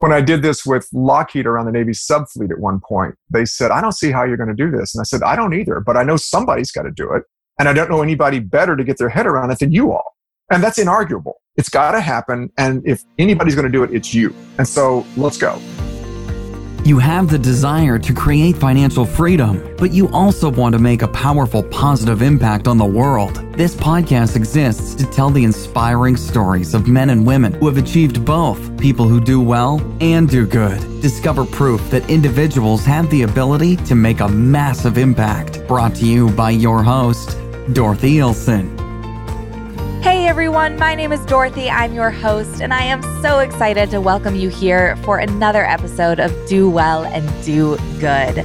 When I did this with Lockheed around the Navy subfleet at one point, they said, I don't see how you're going to do this. And I said, I don't either, but I know somebody's got to do it. And I don't know anybody better to get their head around it than you all. And that's inarguable. It's got to happen. And if anybody's going to do it, it's you. And so let's go. You have the desire to create financial freedom, but you also want to make a powerful positive impact on the world. This podcast exists to tell the inspiring stories of men and women who have achieved both people who do well and do good. Discover proof that individuals have the ability to make a massive impact. Brought to you by your host, Dorothy Ilson. Hey everyone, my name is Dorothy. I'm your host, and I am so excited to welcome you here for another episode of Do Well and Do Good.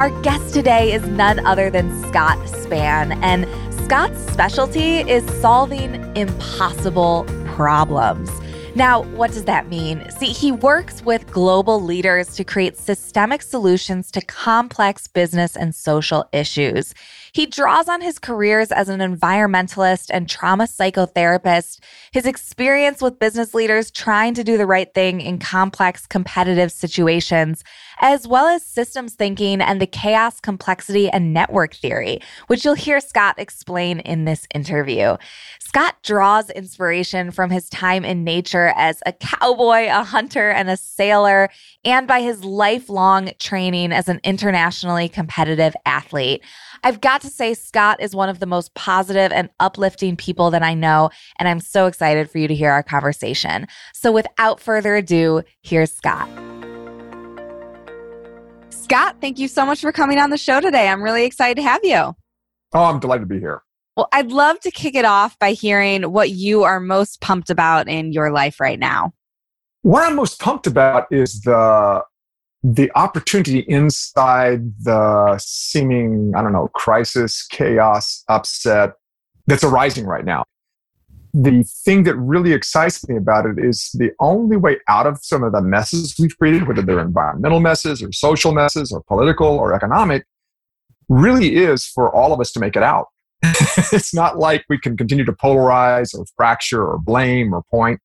Our guest today is none other than Scott Spann, and Scott's specialty is solving impossible problems. Now, what does that mean? See, he works with global leaders to create systemic solutions to complex business and social issues. He draws on his careers as an environmentalist and trauma psychotherapist, his experience with business leaders trying to do the right thing in complex competitive situations, as well as systems thinking and the chaos, complexity, and network theory, which you'll hear Scott explain in this interview. Scott draws inspiration from his time in nature as a cowboy, a hunter, and a sailor, and by his lifelong training as an internationally competitive athlete. I've got to say, Scott is one of the most positive and uplifting people that I know, and I'm so excited for you to hear our conversation. So, without further ado, here's Scott. Scott, thank you so much for coming on the show today. I'm really excited to have you. Oh, I'm delighted to be here. Well, I'd love to kick it off by hearing what you are most pumped about in your life right now. What I'm most pumped about is the the opportunity inside the seeming, I don't know, crisis, chaos, upset that's arising right now. The thing that really excites me about it is the only way out of some of the messes we've created, whether they're environmental messes or social messes or political or economic, really is for all of us to make it out. it's not like we can continue to polarize or fracture or blame or point.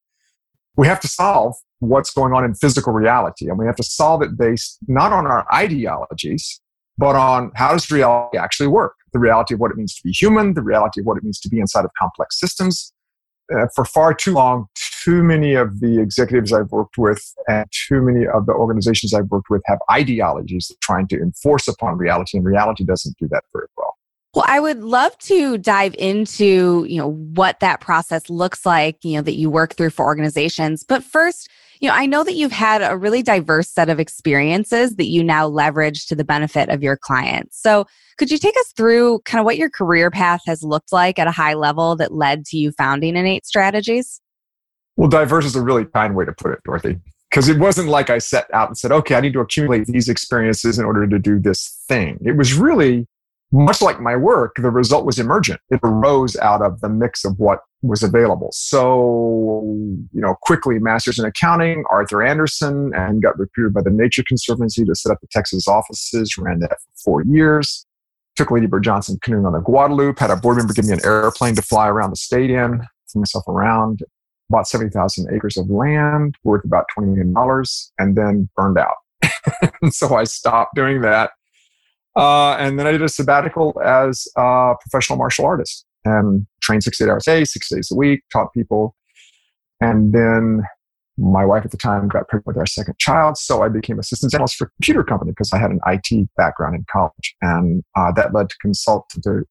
We have to solve what's going on in physical reality. And we have to solve it based not on our ideologies, but on how does reality actually work? The reality of what it means to be human, the reality of what it means to be inside of complex systems. Uh, for far too long, too many of the executives I've worked with and too many of the organizations I've worked with have ideologies trying to enforce upon reality, and reality doesn't do that very well. Well, I would love to dive into, you know, what that process looks like, you know, that you work through for organizations. But first, you know, I know that you've had a really diverse set of experiences that you now leverage to the benefit of your clients. So, could you take us through kind of what your career path has looked like at a high level that led to you founding Innate Strategies? Well, diverse is a really kind way to put it, Dorothy because it wasn't like I set out and said, okay, I need to accumulate these experiences in order to do this thing. It was really much like my work, the result was emergent. It arose out of the mix of what was available. So, you know, quickly, master's in accounting, Arthur Andersen, and got recruited by the Nature Conservancy to set up the Texas offices, ran that for four years. Took Lady Bird Johnson canoeing on the Guadalupe, had a board member give me an airplane to fly around the state in, flew myself around, bought 70,000 acres of land worth about $20 million, and then burned out. so I stopped doing that uh, and then I did a sabbatical as a professional martial artist and trained six, eight hours a day, six days a week, taught people. And then my wife at the time got pregnant with our second child. So I became a systems analyst for a computer company because I had an IT background in college. And uh, that led to consult to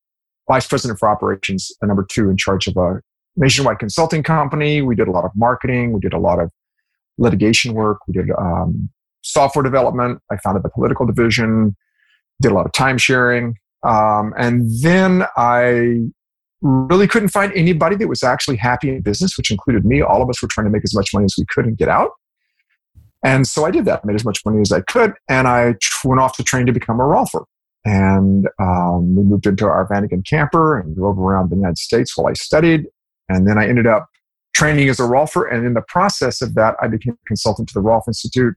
vice president for operations, a number two in charge of a nationwide consulting company. We did a lot of marketing. We did a lot of litigation work. We did um, software development. I founded the political division did a lot of time sharing. Um, and then I really couldn't find anybody that was actually happy in business, which included me. All of us were trying to make as much money as we could and get out. And so I did that, made as much money as I could, and I went off to train to become a rolfer. And um, we moved into our Vanagon camper and drove around the United States while I studied. And then I ended up training as a rolfer. And in the process of that, I became a consultant to the Rolf Institute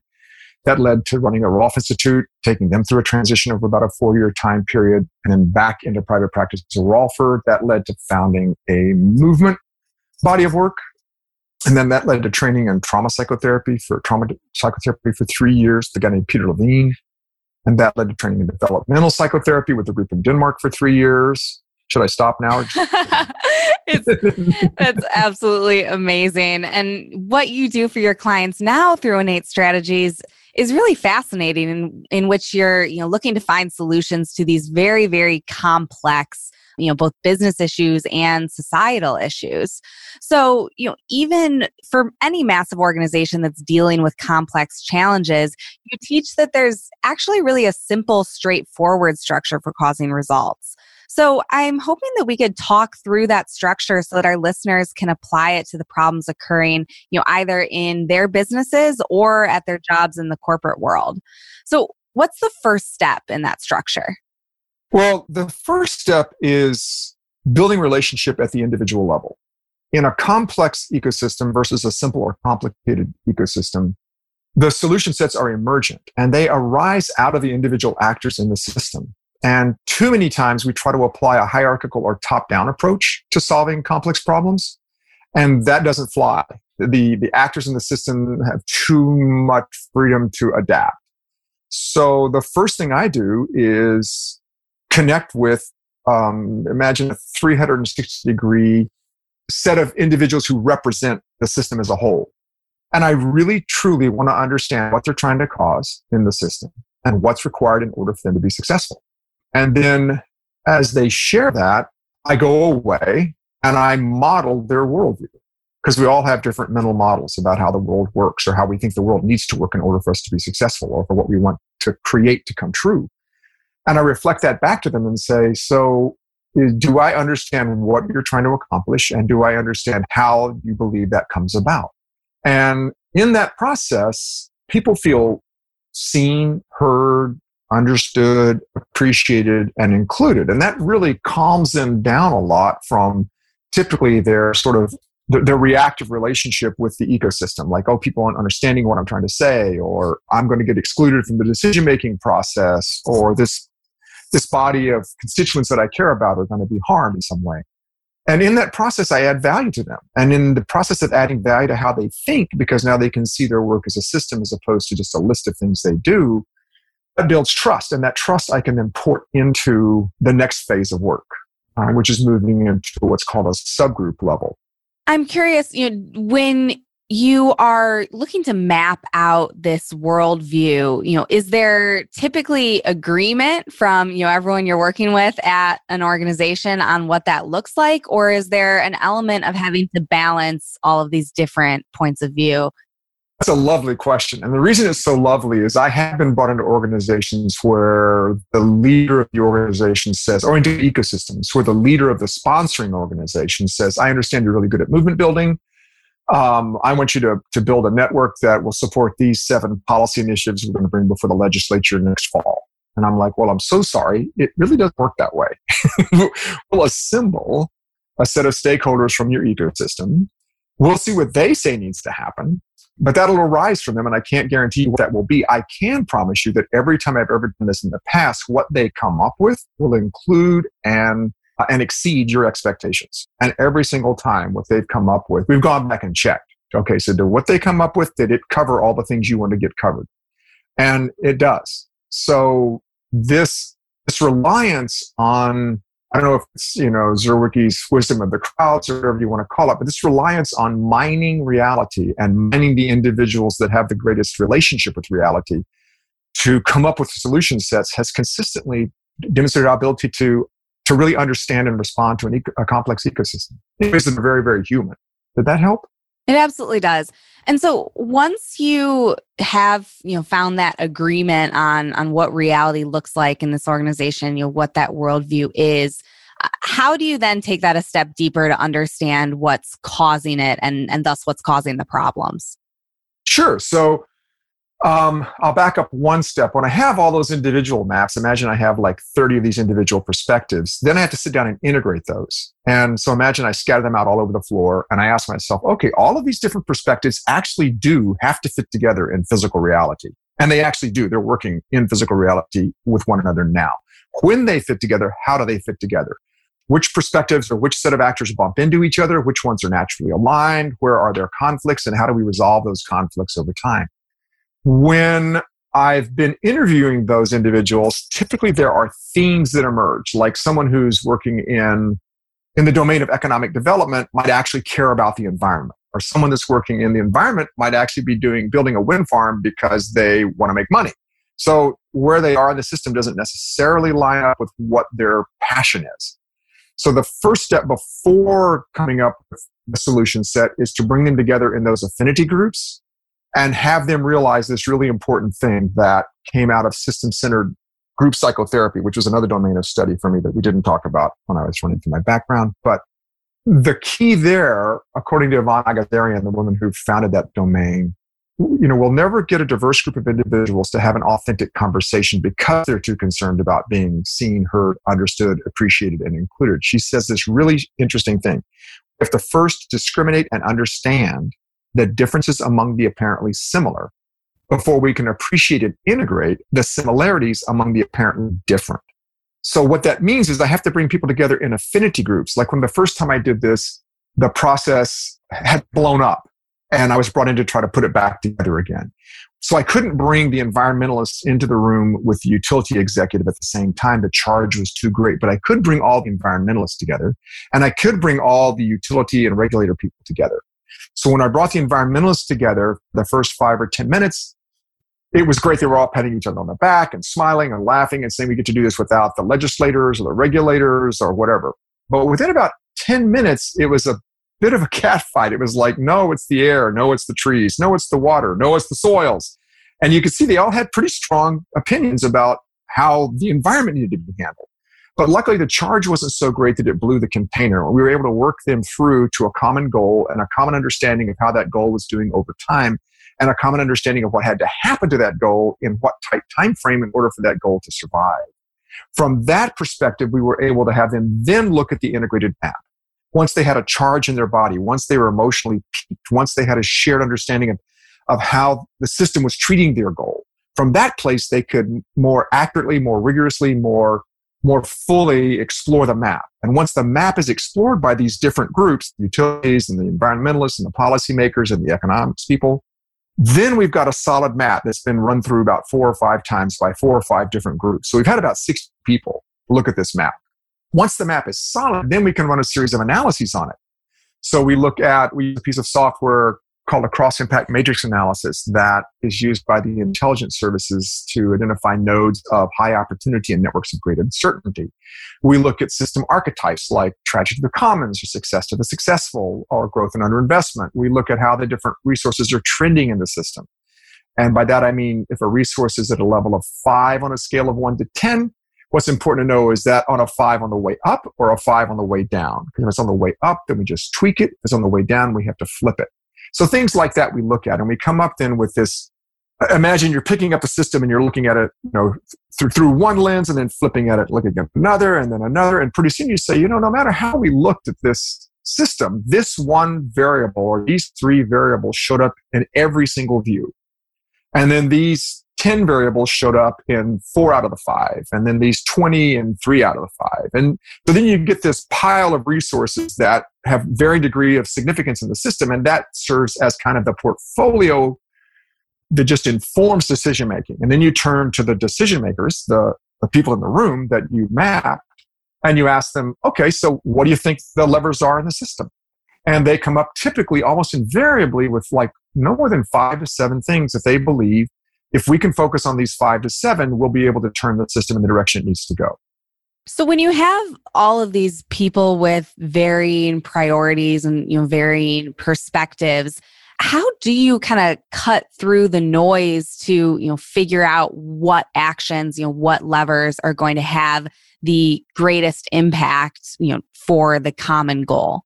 that led to running a Rolf Institute, taking them through a transition over about a four year time period, and then back into private practice as a Rolfer. That led to founding a movement body of work And then that led to training in trauma psychotherapy for trauma psychotherapy for three years, the guy named Peter Levine. And that led to training in developmental psychotherapy with a group in Denmark for three years. Should I stop now? it's, that's absolutely amazing. And what you do for your clients now through innate strategies is really fascinating in, in which you're you know looking to find solutions to these very very complex you know both business issues and societal issues. So you know even for any massive organization that's dealing with complex challenges you teach that there's actually really a simple straightforward structure for causing results so I'm hoping that we could talk through that structure so that our listeners can apply it to the problems occurring, you know, either in their businesses or at their jobs in the corporate world. So what's the first step in that structure? Well, the first step is building relationship at the individual level. In a complex ecosystem versus a simple or complicated ecosystem, the solution sets are emergent and they arise out of the individual actors in the system. And too many times we try to apply a hierarchical or top down approach to solving complex problems. And that doesn't fly. The, the actors in the system have too much freedom to adapt. So the first thing I do is connect with, um, imagine a 360 degree set of individuals who represent the system as a whole. And I really truly want to understand what they're trying to cause in the system and what's required in order for them to be successful. And then as they share that, I go away and I model their worldview because we all have different mental models about how the world works or how we think the world needs to work in order for us to be successful or for what we want to create to come true. And I reflect that back to them and say, so eh, do I understand what you're trying to accomplish? And do I understand how you believe that comes about? And in that process, people feel seen, heard, understood, appreciated, and included. And that really calms them down a lot from typically their sort of their reactive relationship with the ecosystem. Like oh people aren't understanding what i'm trying to say or i'm going to get excluded from the decision making process or this this body of constituents that i care about are going to be harmed in some way. And in that process i add value to them. And in the process of adding value to how they think because now they can see their work as a system as opposed to just a list of things they do that builds trust and that trust i can then port into the next phase of work uh, which is moving into what's called a subgroup level. I'm curious you know when you are looking to map out this worldview you know is there typically agreement from you know everyone you're working with at an organization on what that looks like? Or is there an element of having to balance all of these different points of view that's a lovely question. And the reason it's so lovely is I have been brought into organizations where the leader of the organization says, or into ecosystems where the leader of the sponsoring organization says, I understand you're really good at movement building. Um, I want you to, to build a network that will support these seven policy initiatives we're going to bring before the legislature next fall. And I'm like, well, I'm so sorry. It really doesn't work that way. we'll assemble a set of stakeholders from your ecosystem. We'll see what they say needs to happen but that'll arise from them and i can't guarantee what that will be. I can promise you that every time i've ever done this in the past what they come up with will include and uh, and exceed your expectations. And every single time what they've come up with we've gone back and checked. Okay so did what they come up with did it cover all the things you want to get covered? And it does. So this this reliance on I don't know if it's, you know, Surowiecki's wisdom of the crowds or whatever you want to call it, but this reliance on mining reality and mining the individuals that have the greatest relationship with reality to come up with solution sets has consistently demonstrated our ability to, to really understand and respond to an a complex ecosystem. It makes them very, very human. Did that help? It absolutely does. And so once you have, you know, found that agreement on on what reality looks like in this organization, you know, what that worldview is, uh, how do you then take that a step deeper to understand what's causing it and and thus what's causing the problems? Sure. So um, I'll back up one step. When I have all those individual maps, imagine I have like 30 of these individual perspectives. Then I have to sit down and integrate those. And so imagine I scatter them out all over the floor and I ask myself, okay, all of these different perspectives actually do have to fit together in physical reality. And they actually do. They're working in physical reality with one another now. When they fit together, how do they fit together? which perspectives or which set of actors bump into each other, which ones are naturally aligned, where are there conflicts, and how do we resolve those conflicts over time. When I've been interviewing those individuals, typically there are themes that emerge, like someone who's working in in the domain of economic development might actually care about the environment or someone that's working in the environment might actually be doing building a wind farm because they want to make money. So where they are in the system doesn't necessarily line up with what their passion is. So the first step before coming up with the solution set is to bring them together in those affinity groups and have them realize this really important thing that came out of system centered group psychotherapy, which was another domain of study for me that we didn't talk about when I was running through my background. But the key there, according to Yvonne Agazarian, the woman who founded that domain, you know, we'll never get a diverse group of individuals to have an authentic conversation because they're too concerned about being seen, heard, understood, appreciated, and included. She says this really interesting thing. If the first discriminate and understand the differences among the apparently similar, before we can appreciate and integrate the similarities among the apparently different. So what that means is I have to bring people together in affinity groups. Like when the first time I did this, the process had blown up and I was brought in to try to put it back together again. So I couldn't bring the environmentalists into the room with the utility executive at the same time. The charge was too great, but I could bring all the environmentalists together and I could bring all the utility and regulator people together. So when I brought the environmentalists together, the first five or 10 minutes, it was great. They were all patting each other on the back and smiling and laughing and saying we get to do this without the legislators or the regulators or whatever. But within about 10 minutes, it was a bit of a cat fight. It was like, no, it's the air. No, it's the trees. No, it's the water. No, it's the soils. And you could see they all had pretty strong opinions about how the environment needed to be handled. But luckily, the charge wasn't so great that it blew the container. We were able to work them through to a common goal and a common understanding of how that goal was doing over time and a common understanding of what had to happen to that goal in what tight time frame in order for that goal to survive. From that perspective, we were able to have them then look at the integrated map. Once they had a charge in their body, once they were emotionally peaked, once they had a shared understanding of, of how the system was treating their goal, from that place, they could more accurately, more rigorously, more more fully explore the map. And once the map is explored by these different groups, the utilities and the environmentalists and the policymakers and the economics people, then we've got a solid map that's been run through about four or five times by four or five different groups. So we've had about 60 people look at this map. Once the map is solid, then we can run a series of analyses on it. So we look at, we use a piece of software called a cross impact matrix analysis that is used by the intelligence services to identify nodes of high opportunity and networks of great uncertainty. We look at system archetypes like tragedy of the commons or success to the successful or growth and underinvestment. We look at how the different resources are trending in the system. And by that I mean if a resource is at a level of five on a scale of one to 10, what's important to know is that on a five on the way up or a five on the way down. Because if it's on the way up, then we just tweak it. If it's on the way down, we have to flip it. So things like that we look at, and we come up then with this. Imagine you're picking up a system and you're looking at it, you know, through through one lens and then flipping at it, looking at another, and then another, and pretty soon you say, you know, no matter how we looked at this system, this one variable or these three variables showed up in every single view, and then these 10 variables showed up in four out of the five, and then these 20 in three out of the five. And so then you get this pile of resources that have varying degree of significance in the system, and that serves as kind of the portfolio that just informs decision making. And then you turn to the decision makers, the, the people in the room that you map, and you ask them, okay, so what do you think the levers are in the system? And they come up typically almost invariably with like no more than five to seven things that they believe if we can focus on these five to seven, we'll be able to turn the system in the direction it needs to go. So when you have all of these people with varying priorities and you know varying perspectives, how do you kind of cut through the noise to you know figure out what actions you know what levers are going to have the greatest impact you know for the common goal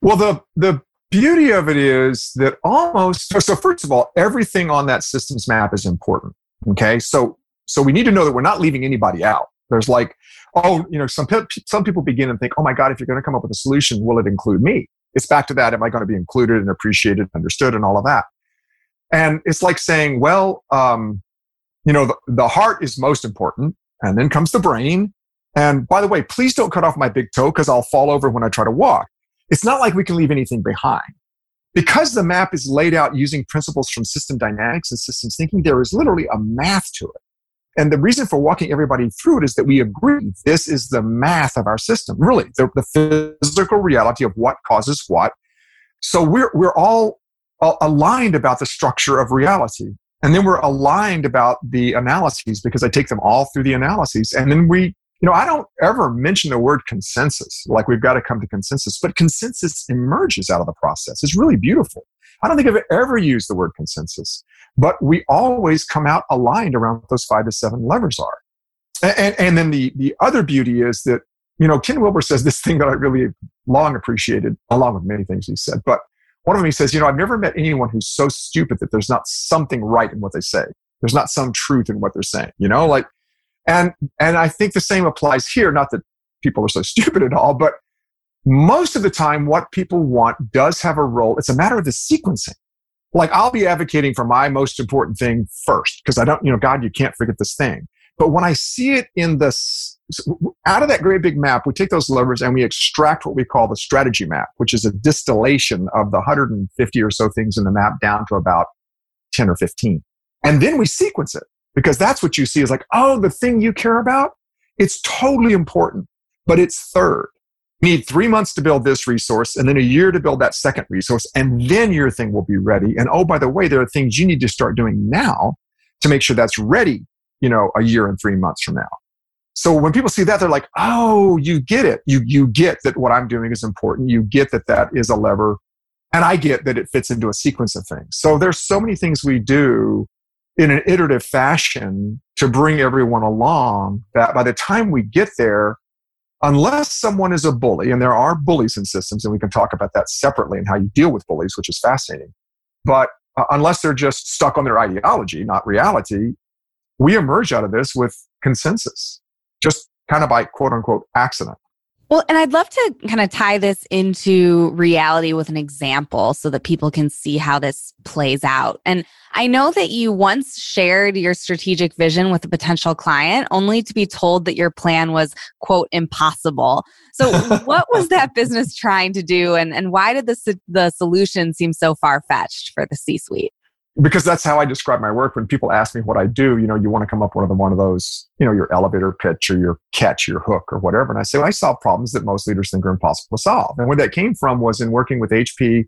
well the the beauty of it is that almost so first of all everything on that systems map is important okay? So so we need to know that we're not leaving anybody out. There's like oh you know some some people begin and think oh my god if you're going to come up with a solution will it include me? It's back to that am i going to be included and appreciated understood and all of that. And it's like saying well um, you know the, the heart is most important and then comes the brain. And by the way, please don't cut off my big toe because I'll fall over when I try to walk. It's not like we can leave anything behind. Because the map is laid out using principles from system dynamics and systems thinking, there is literally a math to it. And the reason for walking everybody through it is that we agree this is the math of our system, really, the, the physical reality of what causes what. So we're, we're all uh, aligned about the structure of reality. And then we're aligned about the analyses because I take them all through the analyses. And then we, you know, I don't ever mention the word consensus, like we've got to come to consensus, but consensus emerges out of the process. It's really beautiful. I don't think I've ever used the word consensus, but we always come out aligned around what those five to seven levers are. And, and, and then the, the other beauty is that, you know, Ken Wilber says this thing that I really long appreciated, along with many things he said, but one of them he says, you know, I've never met anyone who's so stupid that there's not something right in what they say. There's not some truth in what they're saying, you know, like, and, and I think the same applies here. Not that people are so stupid at all, but most of the time, what people want does have a role. It's a matter of the sequencing. Like I'll be advocating for my most important thing first because I don't, you know, God, you can't forget this thing. But when I see it in the out of that great big map, we take those levers and we extract what we call the strategy map, which is a distillation of the 150 or so things in the map down to about 10 or 15. And then we sequence it because that's what you see is like, oh, the thing you care about, it's totally important, but it's third. You need three months to build this resource and then a year to build that second resource and then your thing will be ready. And oh by the way there are things you need to start doing now to make sure that's ready you know a year and three months from now. So when people see that they're like oh you get it. You you get that what i'm doing is important. You get that that is a lever and i get that it fits into a sequence of things. So there's so many things we do in an iterative fashion to bring everyone along that by the time we get there unless someone is a bully, and there are bullies in systems, and we can talk about that separately and how you deal with bullies, which is fascinating. But uh, unless they're just stuck on their ideology, not reality, we emerge out of this with consensus, just kind of by quote unquote accident. Well, and I'd love to kind of tie this into reality with an example so that people can see how this plays out. And I know that you once shared your strategic vision with a potential client only to be told that your plan was, quote, impossible. So, what was that business trying to do? And, and why did the, the solution seem so far fetched for the C suite? Because that's how I describe my work. When people ask me what I do, you know, you want to come up with one of those, you know, your elevator pitch or your catch, your hook or whatever. And I say, well, I solve problems that most leaders think are impossible to solve. And where that came from was in working with HP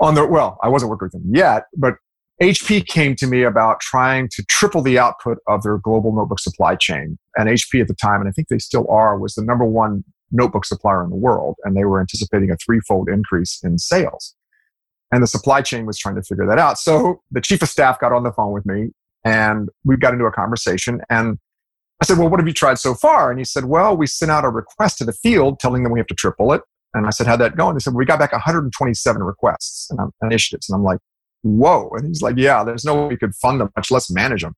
on their, well, I wasn't working with them yet, but HP came to me about trying to triple the output of their global notebook supply chain. And HP at the time, and I think they still are, was the number one notebook supplier in the world. And they were anticipating a threefold increase in sales. And the supply chain was trying to figure that out. So the chief of staff got on the phone with me and we got into a conversation. And I said, Well, what have you tried so far? And he said, Well, we sent out a request to the field telling them we have to triple it. And I said, How'd that go? And they said, We got back 127 requests and um, initiatives. And I'm like, Whoa. And he's like, Yeah, there's no way we could fund them, much less manage them.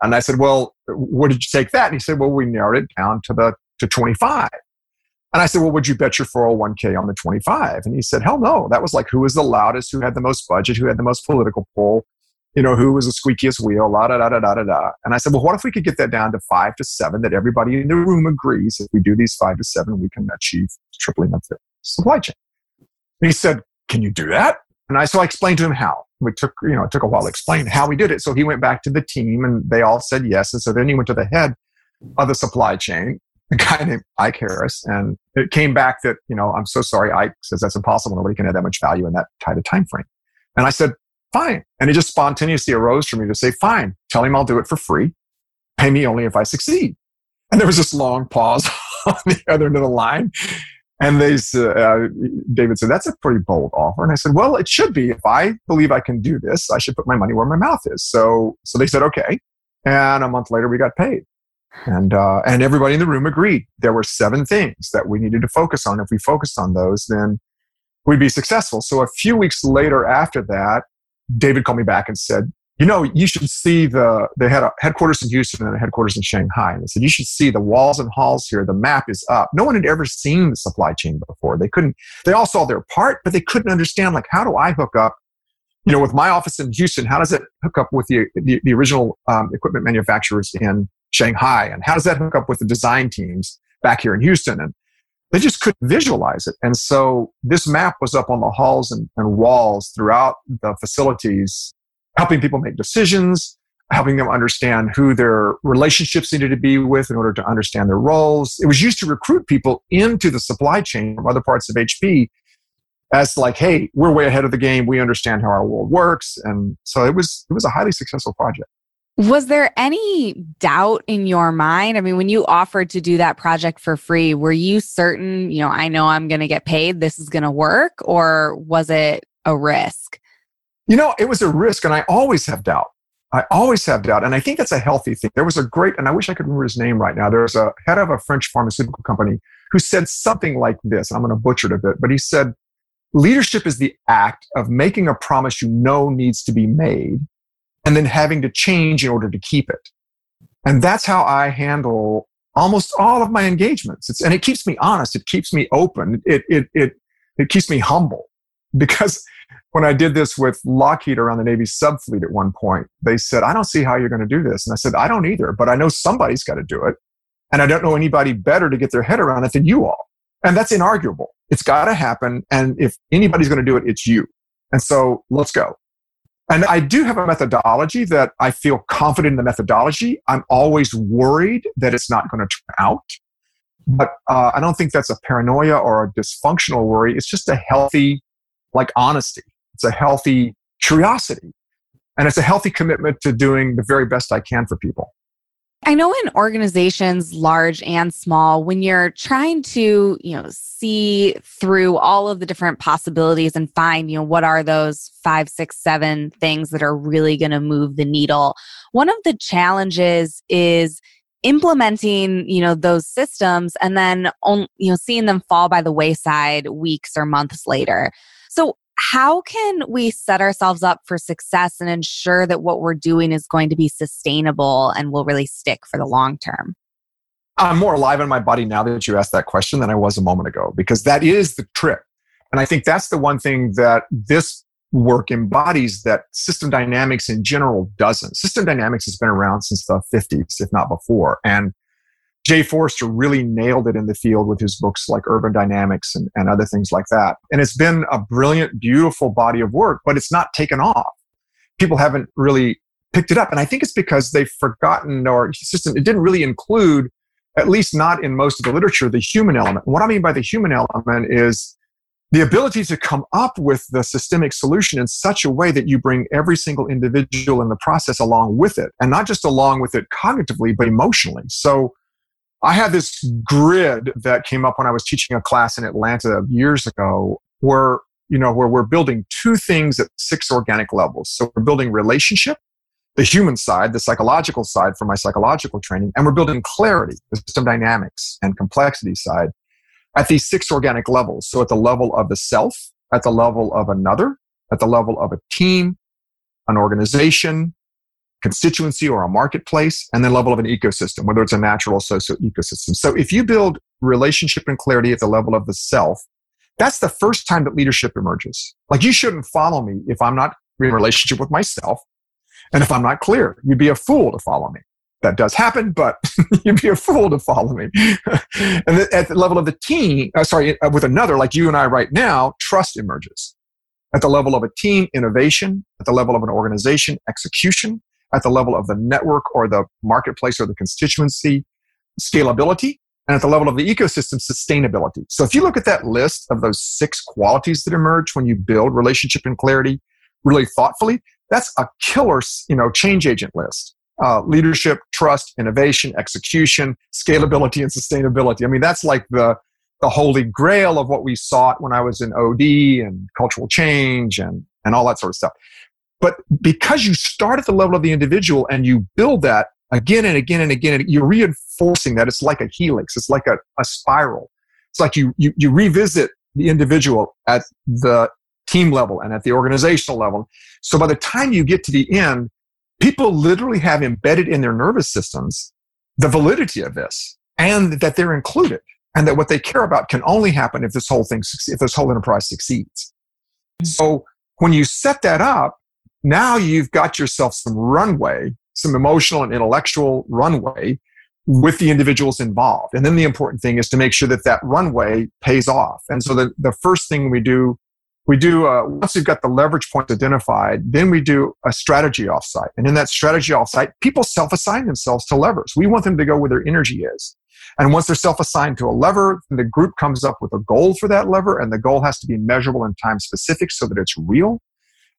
And I said, Well, what did you take that? And he said, Well, we narrowed it down to the to 25. And I said, well, would you bet your 401k on the 25? And he said, hell no. That was like who was the loudest, who had the most budget, who had the most political pull, you know, who was the squeakiest wheel, la da da da da da da. And I said, well, what if we could get that down to five to seven that everybody in the room agrees if we do these five to seven, we can achieve tripling of the supply chain. And he said, can you do that? And I, so I explained to him how. We took, you know, it took a while to explain how we did it. So he went back to the team and they all said yes. And so then he went to the head of the supply chain a guy named Ike Harris, and it came back that you know I'm so sorry. Ike says that's impossible. Nobody can add that much value in that tight a time frame. And I said, fine. And it just spontaneously arose for me to say, fine. Tell him I'll do it for free. Pay me only if I succeed. And there was this long pause on the other end of the line. And they uh, David said, that's a pretty bold offer. And I said, well, it should be. If I believe I can do this, I should put my money where my mouth is. So, so they said, okay. And a month later, we got paid. And, uh, and everybody in the room agreed. There were seven things that we needed to focus on. If we focused on those, then we'd be successful. So a few weeks later after that, David called me back and said, you know, you should see the, they had a headquarters in Houston and a headquarters in Shanghai. And they said, you should see the walls and halls here. The map is up. No one had ever seen the supply chain before. They couldn't, they all saw their part, but they couldn't understand, like, how do I hook up, you know, with my office in Houston? How does it hook up with the, the, the original um, equipment manufacturers in Shanghai? And how does that hook up with the design teams back here in Houston. And they just couldn't visualize it. And so this map was up on the halls and, and walls throughout the facilities, helping people make decisions, helping them understand who their relationships needed to be with in order to understand their roles. It was used to recruit people into the supply chain from other parts of HP as like, hey, we're way ahead of the game. We understand how our world works. And so it was it was a highly successful project. Was there any doubt in your mind? I mean, when you offered to do that project for free, were you certain, you know, I know I'm going to get paid, this is going to work, or was it a risk? You know, it was a risk, and I always have doubt. I always have doubt. And I think that's a healthy thing. There was a great, and I wish I could remember his name right now. There's a head of a French pharmaceutical company who said something like this. I'm going to butcher it a bit, but he said, leadership is the act of making a promise you know needs to be made and then having to change in order to keep it. And that's how I handle almost all of my engagements. It's, and it keeps me honest. It keeps me open. It, it, it, it keeps me humble because when I did this with Lockheed around the Navy subfleet at one point, they said, I don't see how you're going to do this. And I said, I don't either, but I know somebody's got to do it. And I don't know anybody better to get their head around it than you all. And that's inarguable. It's got to happen. And if anybody's going to do it, it's you. And so let's go. And I do have a methodology that I feel confident in the methodology. I'm always worried that it's not going to turn out. But uh, I don't think that's a paranoia or a dysfunctional worry. It's just a healthy, like honesty. It's a healthy curiosity. And it's a healthy commitment to doing the very best I can for people. I know in organizations, large and small, when you're trying to, you know, see through all of the different possibilities and find, you know, what are those five, six, seven things that are really going to move the needle. One of the challenges is implementing, you know, those systems and then, on, you know, seeing them fall by the wayside weeks or months later. So how can we set ourselves up for success and ensure that what we're doing is going to be sustainable and will really stick for the long term? I'm more alive in my body now that you asked that question than I was a moment ago because that is the trick. And I think that's the one thing that this work embodies that system dynamics in general doesn't. System dynamics has been around since the 50s, if not before. And Jay Forrester really nailed it in the field with his books like Urban Dynamics and, and other things like that. And it's been a brilliant, beautiful body of work, but it's not taken off. People haven't really picked it up. And I think it's because they've forgotten or it didn't really include, at least not in most of the literature, the human element. what I mean by the human element is the ability to come up with the systemic solution in such a way that you bring every single individual in the process along with it and not just along with it cognitively but emotionally so I had this grid that came up when I was teaching a class in Atlanta years ago where, you know, where we're building two things at six organic levels. So we're building relationship, the human side, the psychological side for my psychological training, and we're building clarity, the system dynamics and complexity side at these six organic levels. So at the level of the self, at the level of another, at the level of a team, an organization, constituency or a marketplace, and then level of an ecosystem, whether it's a natural social ecosystem. So if you build relationship and clarity at the level of the self, that's the first time that leadership emerges. Like you shouldn't follow me if I'm not in relationship with myself. And if I'm not clear, you'd be a fool to follow me. That does happen, but you'd be a fool to follow me. and at the level of the team, uh, sorry, uh, with another, like you and I right now, trust emerges. At the level of a team, innovation. At the level of an organization, execution at the level of the network or the marketplace or the constituency, scalability, and at the level of the ecosystem, sustainability. So if you look at that list of those six qualities that emerge when you build relationship and clarity really thoughtfully, that's a killer, you know, change agent list. Uh, leadership, trust, innovation, execution, scalability, and sustainability. I mean, that's like the the holy grail of what we sought when I was in OD and cultural change and and all that sort of stuff. But because you start at the level of the individual and you build that again and again and again, you're reinforcing that. It's like a helix, it's like a, a spiral. It's like you, you, you revisit the individual at the team level and at the organizational level. So by the time you get to the end, people literally have embedded in their nervous systems the validity of this and that they're included and that what they care about can only happen if this whole thing, if this whole enterprise succeeds. Mm-hmm. So when you set that up, now you've got yourself some runway, some emotional and intellectual runway with the individuals involved. And then the important thing is to make sure that that runway pays off. And so the, the first thing we do, we do, uh, once we've got the leverage points identified, then we do a strategy offsite. And in that strategy offsite, people self assign themselves to levers. We want them to go where their energy is. And once they're self assigned to a lever, the group comes up with a goal for that lever, and the goal has to be measurable and time specific so that it's real.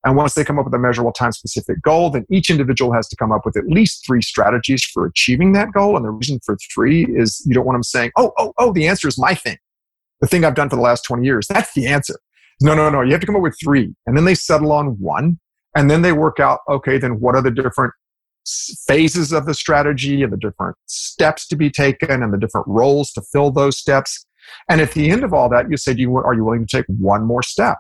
And once they come up with a measurable time specific goal, then each individual has to come up with at least three strategies for achieving that goal. And the reason for three is you don't want them saying, oh, oh, oh, the answer is my thing. The thing I've done for the last 20 years. That's the answer. No, no, no. You have to come up with three. And then they settle on one. And then they work out, okay, then what are the different phases of the strategy and the different steps to be taken and the different roles to fill those steps. And at the end of all that, you say, do you, are you willing to take one more step?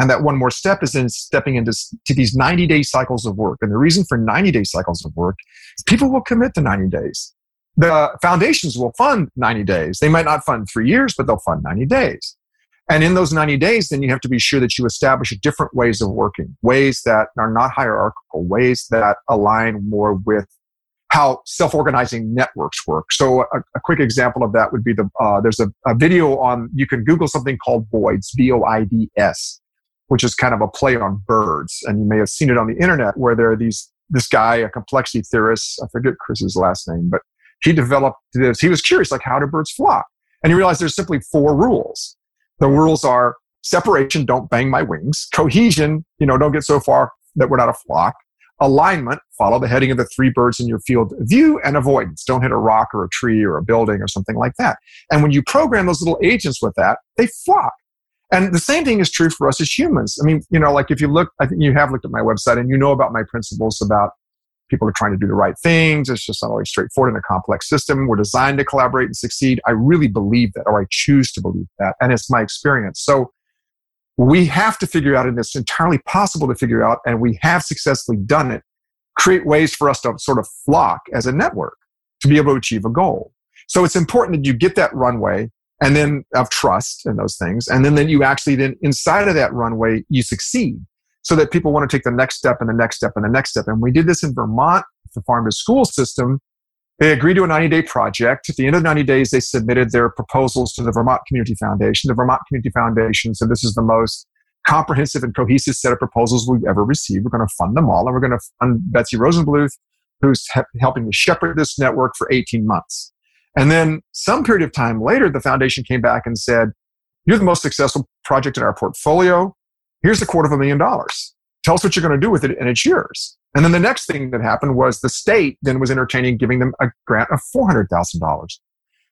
And that one more step is in stepping into to these 90 day cycles of work. And the reason for 90 day cycles of work is people will commit to 90 days. The foundations will fund 90 days. They might not fund three years, but they'll fund 90 days. And in those 90 days, then you have to be sure that you establish different ways of working, ways that are not hierarchical, ways that align more with how self-organizing networks work. So a, a quick example of that would be the, uh, there's a, a, video on, you can Google something called boids, B-O-I-D-S which is kind of a play on birds. And you may have seen it on the internet where there are these, this guy, a complexity theorist, I forget Chris's last name, but he developed this. He was curious, like, how do birds flock? And he realized there's simply four rules. The rules are separation, don't bang my wings. Cohesion, you know, don't get so far that we're not a flock. Alignment, follow the heading of the three birds in your field view, and avoidance. Don't hit a rock or a tree or a building or something like that. And when you program those little agents with that, they flock. And the same thing is true for us as humans. I mean, you know, like if you look, I think you have looked at my website and you know about my principles about people are trying to do the right things. It's just not always straightforward in a complex system. We're designed to collaborate and succeed. I really believe that, or I choose to believe that. And it's my experience. So we have to figure out, and it's entirely possible to figure out, and we have successfully done it, create ways for us to sort of flock as a network to be able to achieve a goal. So it's important that you get that runway and then of trust and those things. And then, then you actually then inside of that runway, you succeed so that people want to take the next step and the next step and the next step. And we did this in Vermont, the farm to school system. They agreed to a 90 day project. At the end of 90 days, they submitted their proposals to the Vermont Community Foundation. The Vermont Community Foundation said this is the most comprehensive and cohesive set of proposals we've ever received. We're going to fund them all, and we're going to fund Betsy Rosenbluth, who's he- helping to shepherd this network for 18 months. And then some period of time later, the foundation came back and said, You're the most successful project in our portfolio. Here's a quarter of a million dollars. Tell us what you're going to do with it, and it's yours. And then the next thing that happened was the state then was entertaining giving them a grant of $400,000.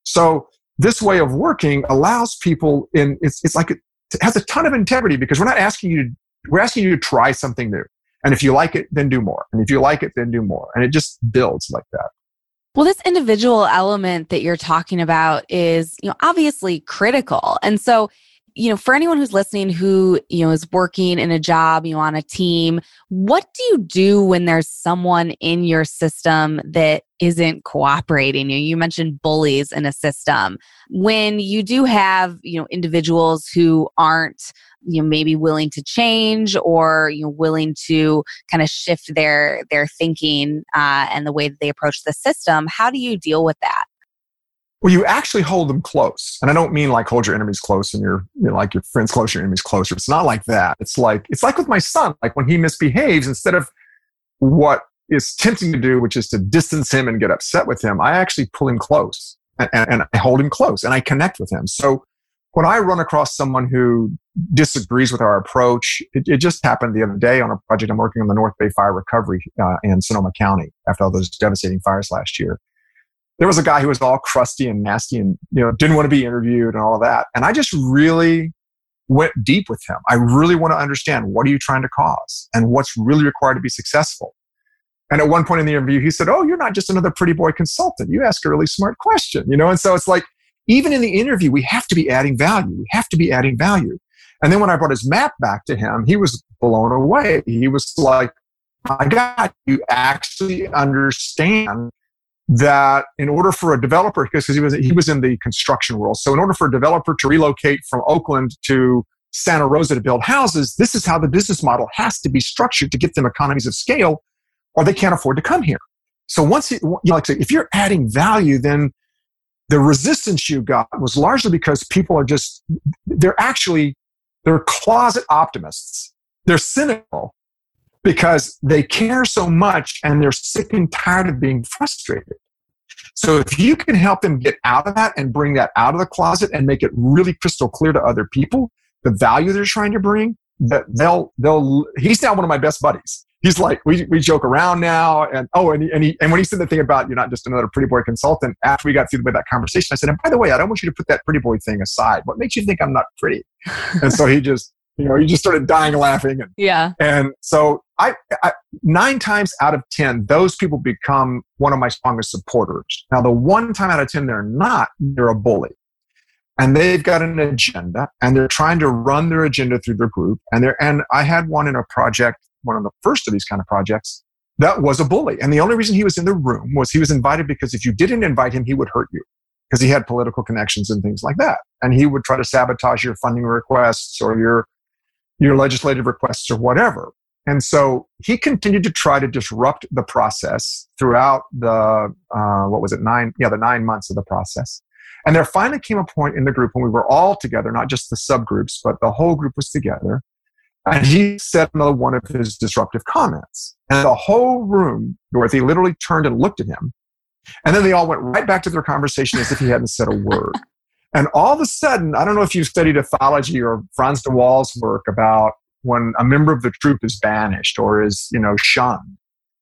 So this way of working allows people in, it's, it's like it has a ton of integrity because we're not asking you to, we're asking you to try something new. And if you like it, then do more. And if you like it, then do more. And it just builds like that. Well, this individual element that you're talking about is, you know, obviously critical. And so, you know, for anyone who's listening who, you know, is working in a job, you know, on a team, what do you do when there's someone in your system that isn't cooperating? You, you mentioned bullies in a system. When you do have, you know, individuals who aren't you know maybe willing to change or you know willing to kind of shift their their thinking uh, and the way that they approach the system how do you deal with that well you actually hold them close. And i don't mean like hold your enemies close and your you know, like your friends close your enemies closer. It's not like that. It's like it's like with my son like when he misbehaves instead of what is tempting to do which is to distance him and get upset with him i actually pull him close and, and, and i hold him close and i connect with him. So when I run across someone who disagrees with our approach, it, it, just happened the other day on a project. I'm working on the North Bay Fire Recovery uh, in Sonoma County after all those devastating fires last year. There was a guy who was all crusty and nasty and you know didn't want to be interviewed and all of that. And I just really went deep with him. I really want to understand what are you trying to cause and what's really required to be successful. And at one point in the interview, he said, "Oh, you're not just another pretty boy consultant. You ask a really smart question, you know." And so it's like even in the interview, we have to be adding value. We have to be adding value. And then when I brought his map back to him, he was blown away. He was like, my God, you actually understand that in order for a developer, because he was, he was in the construction world. So in order for a developer to relocate from Oakland to Santa Rosa to build houses, this is how the business model has to be structured to get them economies of scale or they can't afford to come here. so once you, you know, like if you're adding value, then the resistance you got was largely because people are just they're actually they're closet optimists. They're cynical because they care so much and they're sick and tired of being frustrated. So if you can help them get out of that and bring that out of the closet and make it really crystal clear to other people, the value they're trying to bring, that they'll they'll he's now one of my best buddies. He's like we, we joke around now and oh and he, and he and when he said the thing about you're not just another pretty boy consultant after we got through with that conversation i said and by the way i don't want you to put that pretty boy thing aside. What makes you think i'm not pretty? And so he just you know you just started dying laughing and yeah. and so I, I nine times out of ten those people become one of my strongest supporters. Now the one time out of ten they're not they're a bully. And they've got an agenda and they're trying to run their agenda through their group. And they're, and i had one in a project one of the first of these kind of projects that was a bully. And the only reason he was in the room was he was invited because if you didn't invite him he would hurt you because he had political connections and things like that. And he would try to sabotage your funding requests or your your legislative requests or whatever and so he continued to try to disrupt the process throughout the uh, what was it nine yeah the nine months of the process and there finally came a point in the group when we were all together, not just the subgroups, but the whole group was together. And he said another one of his disruptive comments. And the whole room, Dorothy, literally turned and looked at him. And then they all went right back to their conversation as if he hadn't said a word. And all of a sudden, I don't know if you've studied ethology or Frans de Waal's work about when a member of the troop is banished or is, you know, shunned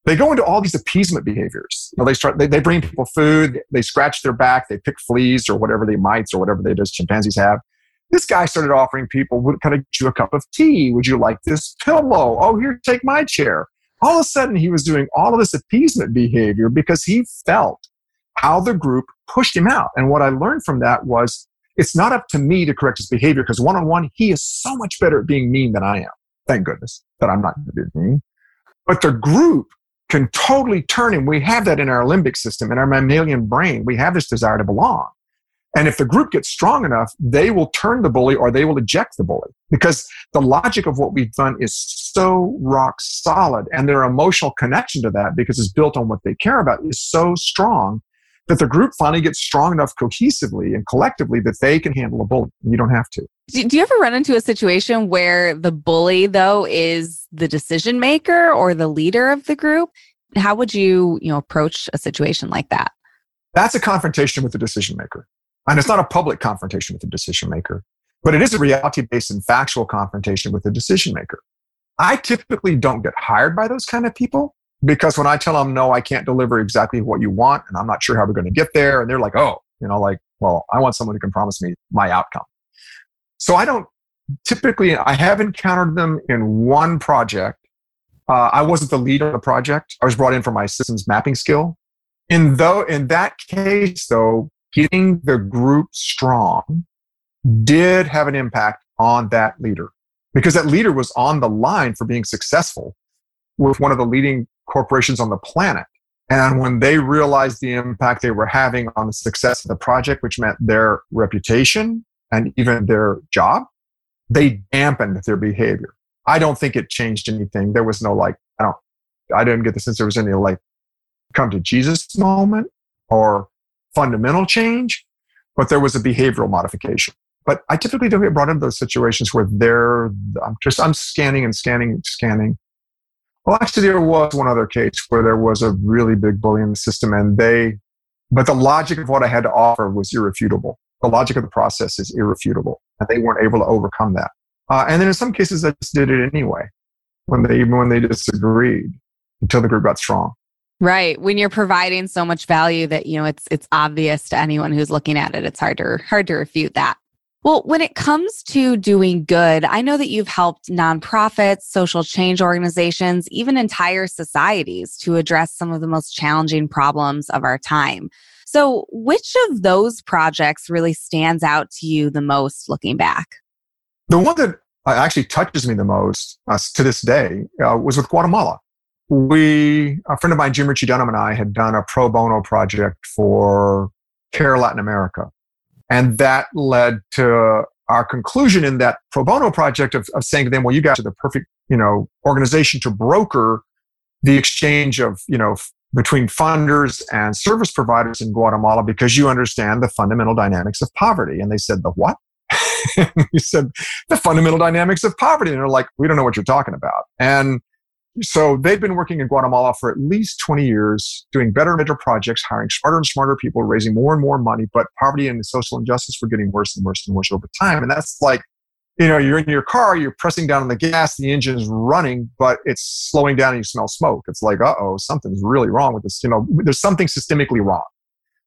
they go into all these appeasement behaviors. You know, they start, they, they bring people food, they scratch their back, they pick fleas or whatever they mites or whatever they just chimpanzees have. This guy started offering people, would kind of you a cup of tea? Would you like this pillow? Oh, here, take my chair. All of a sudden, he was doing all of this appeasement behavior because he felt how the group pushed him out. And what I learned from that was it's not up to me to correct his behavior because one on one, he is so much better at being mean than I am. Thank goodness that I'm not mean. But the group can totally turn him. We have that in our limbic system, in our mammalian brain. We have this desire to belong. And if the group gets strong enough, they will turn the bully or they will eject the bully because the logic of what we've done is so rock solid and their emotional connection to that because it's built on what they care about is so strong that the group finally gets strong enough cohesively and collectively that they can handle a bully. You don't have to. Do you ever run into a situation where the bully, though, is the decision maker or the leader of the group? How would you, you know, approach a situation like that? That's a confrontation with the decision maker. And it's not a public confrontation with the decision maker, but it is a reality based and factual confrontation with the decision maker. I typically don't get hired by those kind of people because when I tell them, no, I can't deliver exactly what you want, and I'm not sure how we're going to get there, and they're like, oh, you know, like, well, I want someone who can promise me my outcome. So I don't typically, I have encountered them in one project. Uh, I wasn't the lead on the project. I was brought in for my systems mapping skill. In though, in that case, though, getting the group strong did have an impact on that leader because that leader was on the line for being successful with one of the leading corporations on the planet. And when they realized the impact they were having on the success of the project, which meant their reputation and even their job, they dampened their behavior. I don't think it changed anything. There was no like, I don't, I didn't get the sense there was any like come to Jesus moment or fundamental change, but there was a behavioral modification. But I typically don't get brought into those situations where they're, I'm just, I'm scanning and scanning and scanning well, actually, there was one other case where there was a really big bully in the system, and they, but the logic of what I had to offer was irrefutable. The logic of the process is irrefutable, and they weren't able to overcome that. Uh, and then in some cases, I just did it anyway, when they even when they disagreed until the group got strong. Right. When you're providing so much value that you know it's it's obvious to anyone who's looking at it, it's hard to hard to refute that. Well, when it comes to doing good, I know that you've helped nonprofits, social change organizations, even entire societies to address some of the most challenging problems of our time. So, which of those projects really stands out to you the most looking back? The one that actually touches me the most uh, to this day uh, was with Guatemala. We, a friend of mine, Jim Ritchie Dunham, and I had done a pro bono project for Care Latin America and that led to our conclusion in that pro bono project of, of saying to them, well, you guys are the perfect, you know, organization to broker the exchange of, you know, between funders and service providers in Guatemala because you understand the fundamental dynamics of poverty. And they said, The what? he said, The fundamental dynamics of poverty. And they're like, We don't know what you're talking about. And so they've been working in Guatemala for at least 20 years, doing better and better projects, hiring smarter and smarter people, raising more and more money, but poverty and social injustice were getting worse and worse and worse over time. And that's like, you know, you're in your car, you're pressing down on the gas, the engine's running, but it's slowing down and you smell smoke. It's like, uh oh, something's really wrong with this. You know, there's something systemically wrong.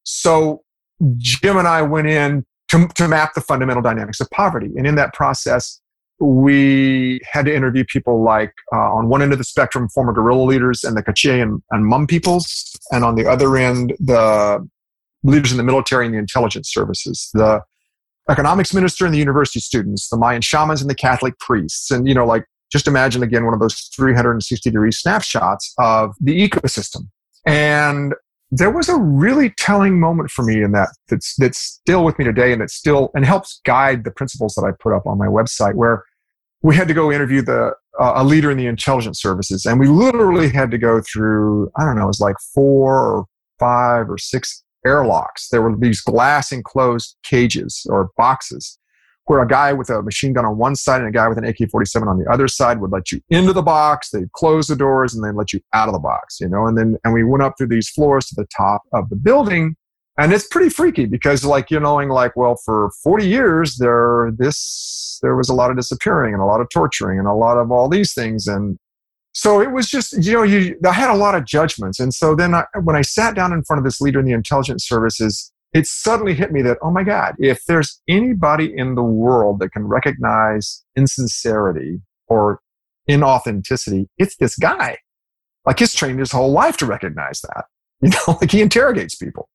So Jim and I went in to, to map the fundamental dynamics of poverty. And in that process, we had to interview people like uh, on one end of the spectrum former guerrilla leaders and the Quiche and, and Mam peoples and on the other end the leaders in the military and the intelligence services the economics minister and the university students the mayan shamans and the catholic priests and you know like just imagine again one of those 360 degree snapshots of the ecosystem. And there was a really telling moment for me in that that's that's still with me today and that still and helps guide the principles that I put up on my website where we had to go interview the uh, a leader in the intelligence services and we literally had to go through I don't know it was like four or five or six airlocks there were these glass enclosed cages or boxes where a guy with a machine gun on one side and a guy with an AK-47 on the other side would let you into the box. They'd close the doors and then let you out of the box, you know. And then and we went up through these floors to the top of the building, and it's pretty freaky because, like, you're knowing, like, well, for 40 years there this there was a lot of disappearing and a lot of torturing and a lot of all these things, and so it was just you know you I had a lot of judgments, and so then I, when I sat down in front of this leader in the intelligence services it suddenly hit me that, oh my God, if there's anybody in the world that can recognize insincerity or inauthenticity, it's this guy. Like he's trained his whole life to recognize that. You know, like he interrogates people.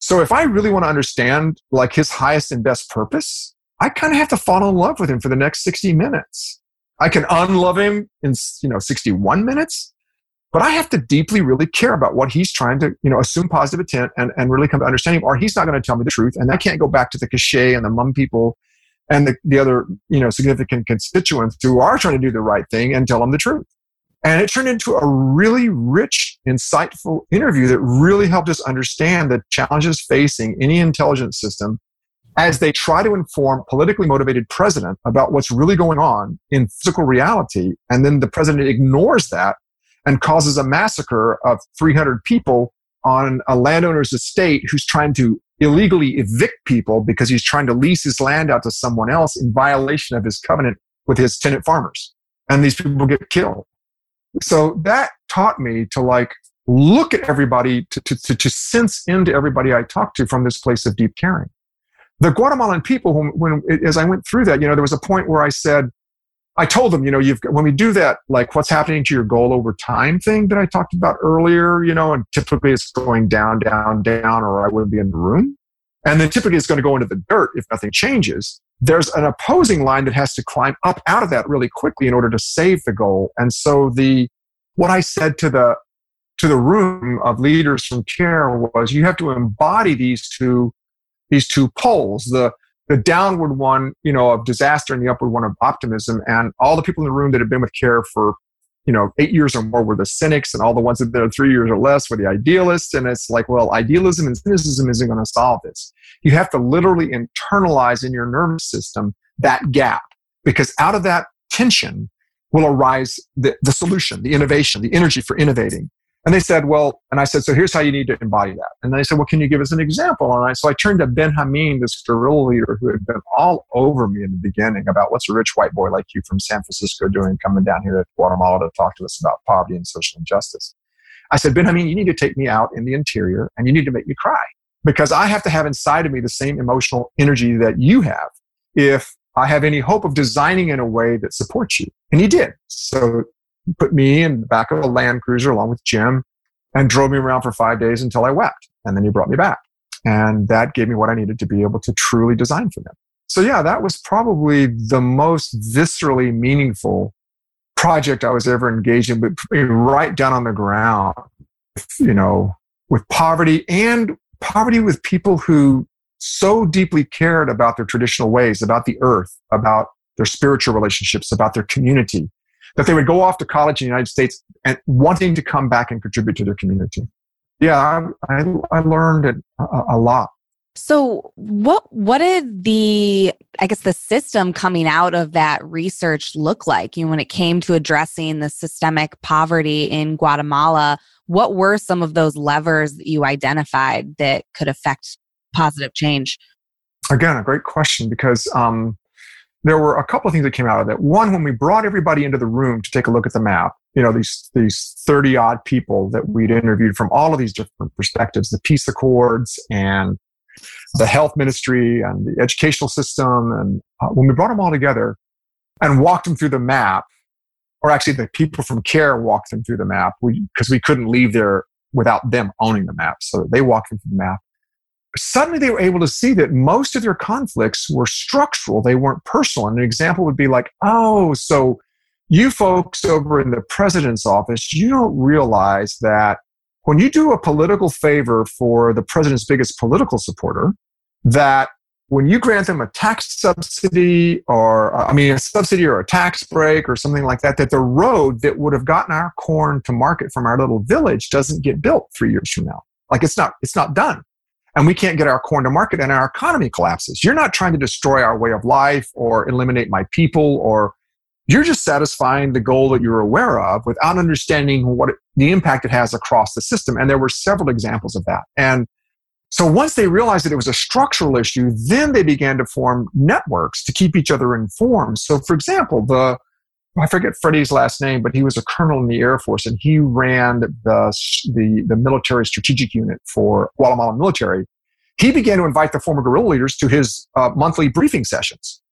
So if I really want to understand like his highest and best purpose, I kind of have to fall in love with him for the next 60 minutes. I can unlove him in, you know, 61 minutes, but I have to deeply really care about what he's trying to, you know, assume positive intent and, and really come to understand him, or he's not going to tell me the truth. And I can't go back to the Quiche and the Mam people and the, the other, you know, significant constituents who are trying to do the right thing and tell them the truth. And it turned into a really rich, insightful interview that really helped us understand the challenges facing any intelligence system as they try to inform politically motivated president about what's really going on in physical reality. And then the president ignores that and causes a massacre of 300 people on a landowner's estate who's trying to illegally evict people because he's trying to lease his land out to someone else in violation of his covenant with his tenant farmers. And these people get killed. So that taught me to like look at everybody, to, to, to, to sense into everybody I talked to from this place of deep caring. The Guatemalan people, when, when as I went through that, you know, there was a point where I said, I told them, you know, you've when we do that, like what's happening to your goal over time thing that I talked about earlier, you know, and typically it's going down, down, down, or I wouldn't be in the room. And then typically it's going to go into the dirt if nothing changes. There's an opposing line that has to climb up out of that really quickly in order to save the goal. And so the what I said to the to the room of leaders from care was you have to embody these two these two poles the the downward one, you know, of disaster and the upward one of optimism. And all the people in the room that have been with CARE for, you know, eight years or more were the cynics, and all the ones that are three years or less were the idealists. And it's like, well, idealism and cynicism isn't going to solve this. You have to literally internalize in your nervous system that gap because out of that tension will arise the, the solution, the innovation, the energy for innovating. And they said, well, and I said, so here's how you need to embody that. And they said, well, can you give us an example? And I, so I turned to Ben Hameen, this guerrilla leader who had been all over me in the beginning about what's a rich white boy like you from San Francisco doing coming down here to Guatemala to talk to us about poverty and social injustice. I said, Ben Hameen, you need to take me out in the interior and you need to make me cry because I have to have inside of me the same emotional energy that you have if I have any hope of designing in a way that supports you. And he did. So put me in the back of a Land Cruiser along with Jim and drove me around for five days until I wept. And then he brought me back. And that gave me what I needed to be able to truly design for them. So, yeah, that was probably the most viscerally meaningful project I was ever engaged in, but eh, right down on the ground, you know, with poverty and poverty with people who so deeply cared about their traditional ways, about the earth, about their spiritual relationships, about their community, that they would go off to college in the United States and wanting to come back and contribute to their community. Yeah, I, I, I learned a, a lot. So what what did the I guess the system coming out of that research look like? You know, when it came to addressing the systemic poverty in Guatemala, what were some of those levers that you identified that could affect positive change? Again, a great question because um, there were a couple of things that came out of that. One, when we brought everybody into the room to take a look at the map, you know, these these 30 odd people that we'd interviewed from all of these different perspectives, the peace accords and the health ministry and the educational system. And uh, when we brought them all together and walked them through the map, or actually the people from CARE walked them through the map because we, we couldn't leave there without them owning the map. So they walked them through the map suddenly they were able to see that most of their conflicts were structural, they weren't personal. And an example would be like, oh, so you folks over in the president's office, you don't realize that when you do a political favor for the president's biggest political supporter, that when you grant them a tax subsidy or i mean a subsidy or a tax break or something like that that the road that would have gotten our corn to market from our little village doesn't get built three years from now. Like it's not it's not done and we can't get our corn to market and our economy collapses. You're not trying to destroy our way of life or eliminate my people or you're just satisfying the goal that you're aware of without understanding what it, the impact it has across the system. And there were several examples of that. And so once they realized that it was a structural issue, then they began to form networks to keep each other informed. So for example, the I forget Freddie's last name, but he was a colonel in the Air Force and he ran the, the, the military strategic unit for Guatemalan military. He began to invite the former guerrilla leaders to his uh, monthly briefing sessions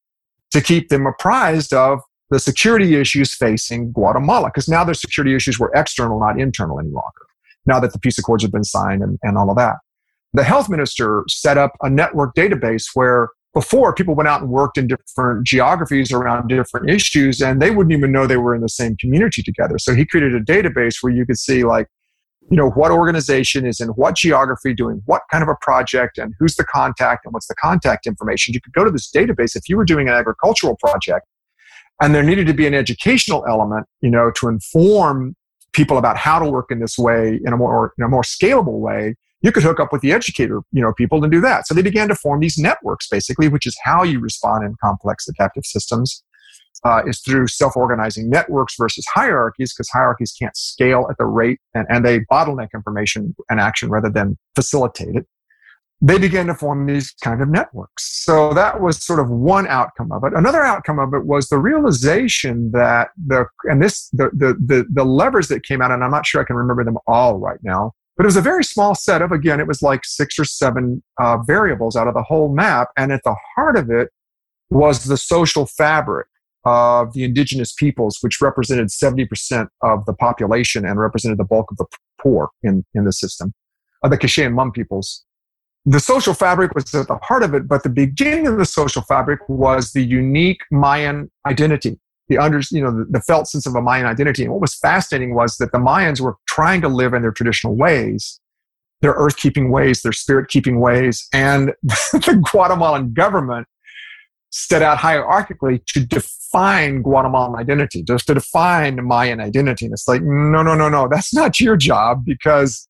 to keep them apprised of the security issues facing Guatemala, because now their security issues were external, not internal any longer, now that the peace accords have been signed and, and all of that. The health minister set up a network database where before people went out and worked in different geographies around different issues and they wouldn't even know they were in the same community together. So he created a database where you could see like you know what organization is in what geography doing what kind of a project and who's the contact and what's the contact information. You could go to this database if you were doing an agricultural project and there needed to be an educational element you know to inform people about how to work in this way in a more in a more scalable way you could hook up with the educator, you know, people and do that. So they began to form these networks, basically, which is how you respond in complex adaptive systems. Uh, is through self-organizing networks versus hierarchies, because hierarchies can't scale at the rate and, and they bottleneck information and action rather than facilitate it. They began to form these kind of networks. So that was sort of one outcome of it. Another outcome of it was the realization that the and this the the the, the levers that came out, and I'm not sure I can remember them all right now but it was a very small set of, again, it was like six or seven uh, variables out of the whole map. And at the heart of it was the social fabric of the indigenous peoples, which represented 70% of the population and represented the bulk of the poor in, in the system, uh, the and Mam peoples. The social fabric was at the heart of it, but the beginning of the social fabric was the unique Mayan identity the under, you know, the, the, felt sense of a Mayan identity. And what was fascinating was that the Mayans were trying to live in their traditional ways, their earth keeping ways, their spirit keeping ways, and the Guatemalan government set out hierarchically to define Guatemalan identity, just to define Mayan identity. And it's like, no, no, no, no, that's not your job because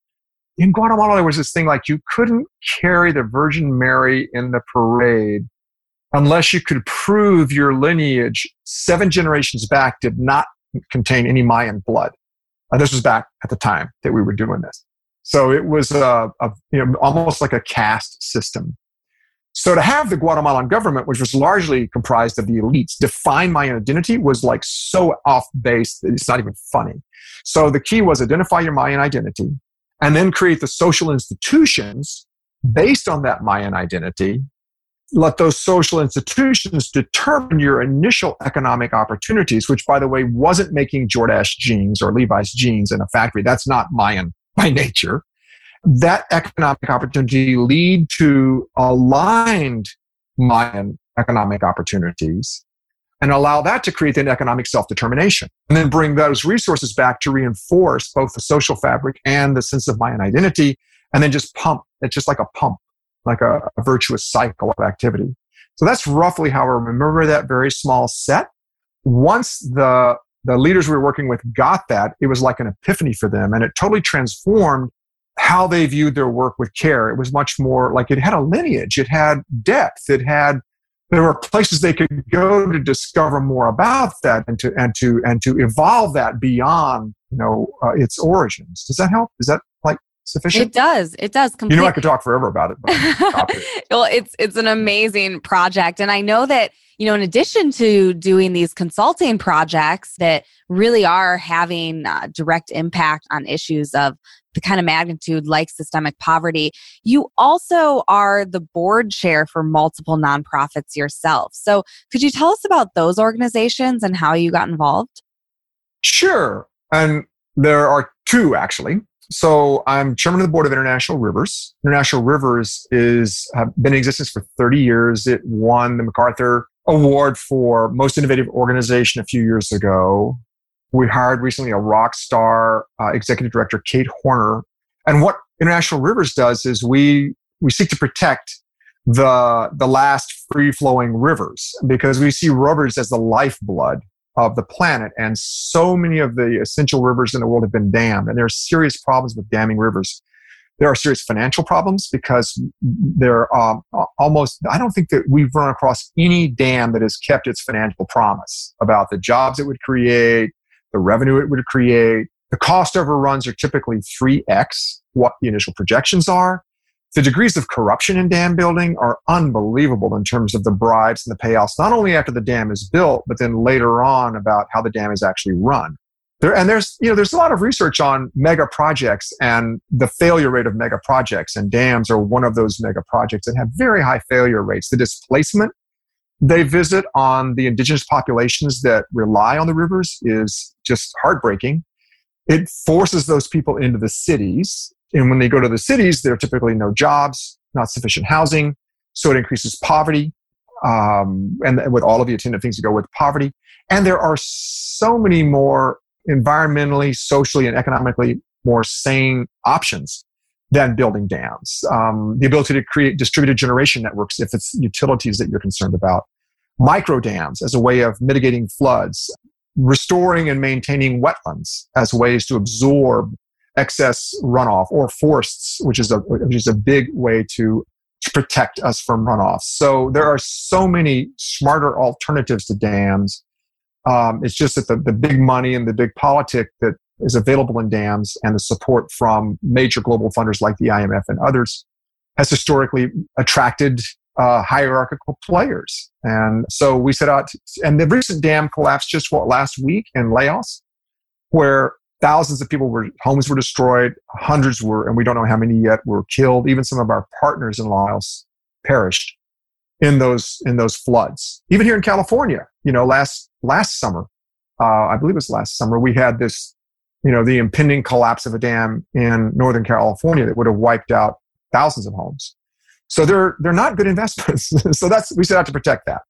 in Guatemala there was this thing like you couldn't carry the Virgin Mary in the parade unless you could prove your lineage seven generations back did not contain any Mayan blood. Uh, this was back at the time that we were doing this. So it was a, a, you know, almost like a caste system. So to have the Guatemalan government, which was largely comprised of the elites, define my identity was like so off base that it's not even funny. So the key was identify your Mayan identity and then create the social institutions based on that Mayan identity let those social institutions determine your initial economic opportunities, which, by the way, wasn't making Jordache jeans or Levi's jeans in a factory. That's not Mayan by nature. That economic opportunity lead to aligned Mayan economic opportunities and allow that to create an economic self-determination and then bring those resources back to reinforce both the social fabric and the sense of Mayan identity and then just pump. It's just like a pump like a, a virtuous cycle of activity. So that's roughly how I remember that very small set. Once the the leaders we were working with got that, it was like an epiphany for them. And it totally transformed how they viewed their work with care. It was much more like it had a lineage, it had depth, it had there were places they could go to discover more about that and to and to and to evolve that beyond you know uh, its origins. Does that help? Is that like sufficient? It does. It does. You know, I could talk forever about it. well, it's it's an amazing project, and I know that you know, in addition to doing these consulting projects that really are having uh, direct impact on issues of the kind of magnitude like systemic poverty, you also are the board chair for multiple nonprofits yourself. So, could you tell us about those organizations and how you got involved? Sure. And there are two actually. So I'm chairman of the board of International Rivers. International Rivers is have been in existence for 30 years. It won the MacArthur Award for most innovative organization a few years ago. We hired recently a rock star uh, executive director, Kate Horner. And what International Rivers does is we we seek to protect the the last free flowing rivers because we see rivers as the lifeblood of the planet. And so many of the essential rivers in the world have been dammed, and there are serious problems with damming rivers. There are serious financial problems because there are um, almost, I don't think that we've run across any dam that has kept its financial promise about the jobs it would create, the revenue it would create. The cost overruns are typically 3x what the initial projections are. The degrees of corruption in dam building are unbelievable in terms of the bribes and the payouts, not only after the dam is built, but then later on about how the dam is actually run. There, and there's, you know, there's a lot of research on mega projects and the failure rate of mega projects, and dams are one of those mega projects that have very high failure rates. The displacement they visit on the indigenous populations that rely on the rivers is just heartbreaking. It forces those people into the cities. And when they go to the cities, there are typically no jobs, not sufficient housing. So it increases poverty um, and with all of the attendant things that go with poverty. And there are so many more environmentally, socially, and economically more sane options than building dams. Um, the ability to create distributed generation networks if it's utilities that you're concerned about. Micro dams as a way of mitigating floods. Restoring and maintaining wetlands as ways to absorb excess runoff or forests, which is a, which is a big way to, protect us from runoff. So there are so many smarter alternatives to dams um, it's just that the, the big money and the big politic that is available in dams and the support from major global funders like the IMF and others has historically attracted uh, hierarchical players. And so we set out, to, and the recent dam collapse just what last week in Laos, where thousands of people were homes were destroyed, hundreds were, and we don't know how many yet were killed. Even some of our partners in Laos perished in those in those floods. Even here in California, you know, last last summer, uh, I believe it was last summer, we had this, you know, the impending collapse of a dam in Northern California that would have wiped out thousands of homes. So they're they're not good investments. so that's we set out to protect that.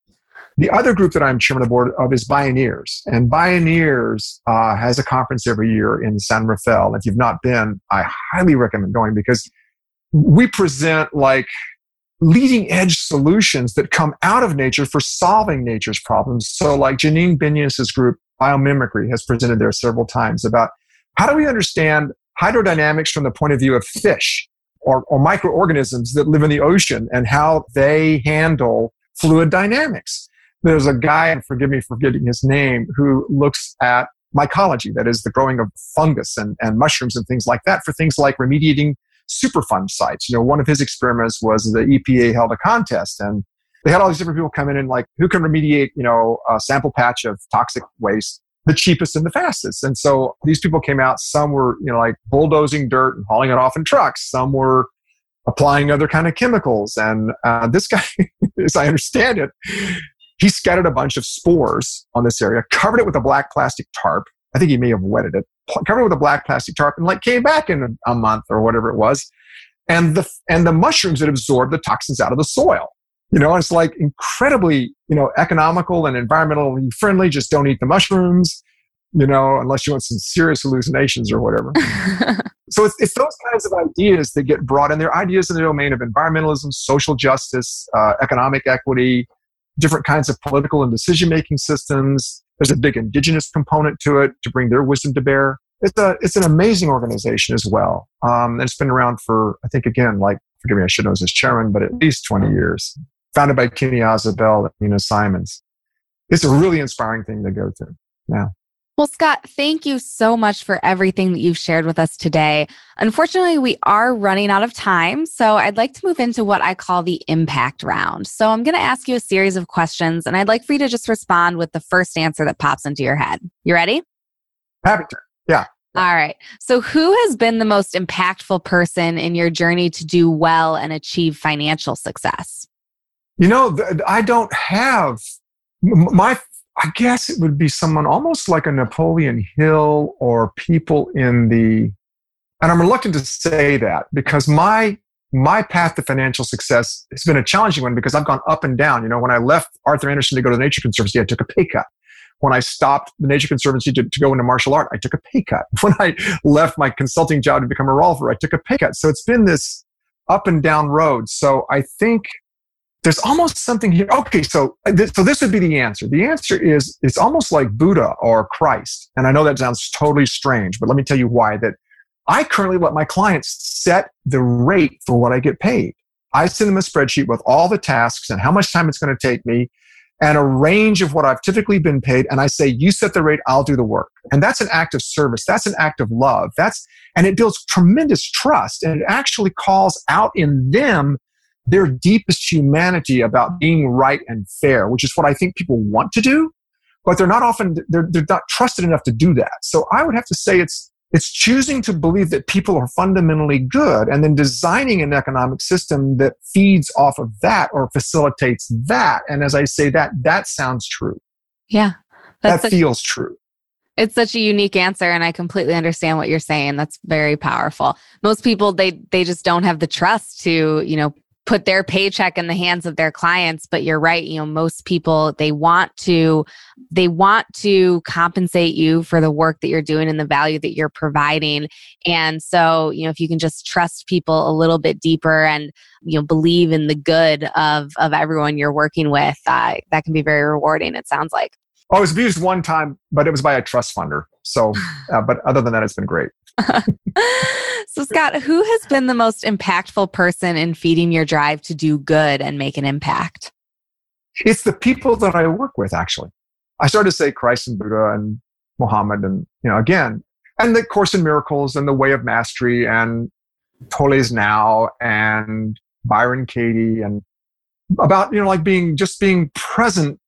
The other group that I'm chairman of the board of is Bioneers, and Bioneers uh, has a conference every year in San Rafael. If you've not been, I highly recommend going because we present like leading edge solutions that come out of nature for solving nature's problems. So, like Janine Benyus's group, Biomimicry, has presented there several times about how do we understand hydrodynamics from the point of view of fish or, or microorganisms that live in the ocean and how they handle fluid dynamics. There's a guy, and forgive me for forgetting his name, who looks at mycology, that is the growing of fungus and, and mushrooms and things like that, for things like remediating Superfund sites. You know, one of his experiments was the EPA held a contest and they had all these different people come in and like, who can remediate, you know, a sample patch of toxic waste the cheapest and the fastest. And so these people came out. Some were, you know, like bulldozing dirt and hauling it off in trucks. Some were applying other kind of chemicals. And uh, this guy, as I understand it, he scattered a bunch of spores on this area, covered it with a black plastic tarp. I think he may have wetted it, covered it with a black plastic tarp, and like came back in a, a month or whatever it was. And the and the mushrooms had absorbed the toxins out of the soil. You know, it's like incredibly, you know, economical and environmentally friendly. Just don't eat the mushrooms, you know, unless you want some serious hallucinations or whatever. so it's, it's those kinds of ideas that get brought in. They're ideas in the domain of environmentalism, social justice, uh, economic equity, different kinds of political and decision making systems, There's a big indigenous component to it to bring their wisdom to bear. It's a it's an amazing organization as well. Um, and it's been around for I think again like forgive me I should know as chairman, but at least 20 years. Founded by Kenny Ausubel and Nina Simons. It's a really inspiring thing to go to. Yeah. Well, Scott, thank you so much for everything that you've shared with us today. Unfortunately, we are running out of time, so I'd like to move into what I call the impact round. So I'm going to ask you a series of questions, and I'd like for you to just respond with the first answer that pops into your head. You ready? Happy to. Yeah. All right. So, who has been the most impactful person in your journey to do well and achieve financial success? You know, I don't have my I guess it would be someone almost like a Napoleon Hill or people in the, and I'm reluctant to say that because my, my path to financial success has been a challenging one because I've gone up and down. You know, when I left Arthur Andersen to go to the Nature Conservancy, I took a pay cut. When I stopped the Nature Conservancy to, to go into martial art, I took a pay cut. When I left my consulting job to become a rolfer, I took a pay cut. So it's been this up and down road. So I think there's almost something here. Okay, so uh, this, so this would be the answer. The answer is it's almost like Buddha or Christ. And I know that sounds totally strange, but let me tell you why. That I currently let my clients set the rate for what I get paid. I send them a spreadsheet with all the tasks and how much time it's going to take me and a range of what I've typically been paid. And I say, you set the rate, I'll do the work. And that's an act of service. That's an act of love. That's, and it builds tremendous trust and it actually calls out in them their deepest humanity about being right and fair, which is what I think people want to do, but they're not often, they're, they're not trusted enough to do that. So I would have to say it's, it's choosing to believe that people are fundamentally good and then designing an economic system that feeds off of that or facilitates that. And as I say that, that sounds true. Yeah. that feels true. It's such a unique answer and I completely understand what you're saying. That's very powerful. Most people they they just don't have the trust to, you know, put their paycheck in the hands of their clients but you're right you know most people they want to they want to compensate you for the work that you're doing and the value that you're providing and so you know if you can just trust people a little bit deeper and you know believe in the good of of everyone you're working with uh, that can be very rewarding it sounds like oh, I was abused one time, but it was by a trust funder. So, uh, but other than that, it's been great. so, Scott, who has been the most impactful person in feeding your drive to do good and make an impact? It's the people that I work with, actually. I started to say Christ and Buddha and Muhammad, and, you know, again, and the Course in Miracles and the Way of Mastery and Tolle's Now and Byron Katie and about, you know, like being just being present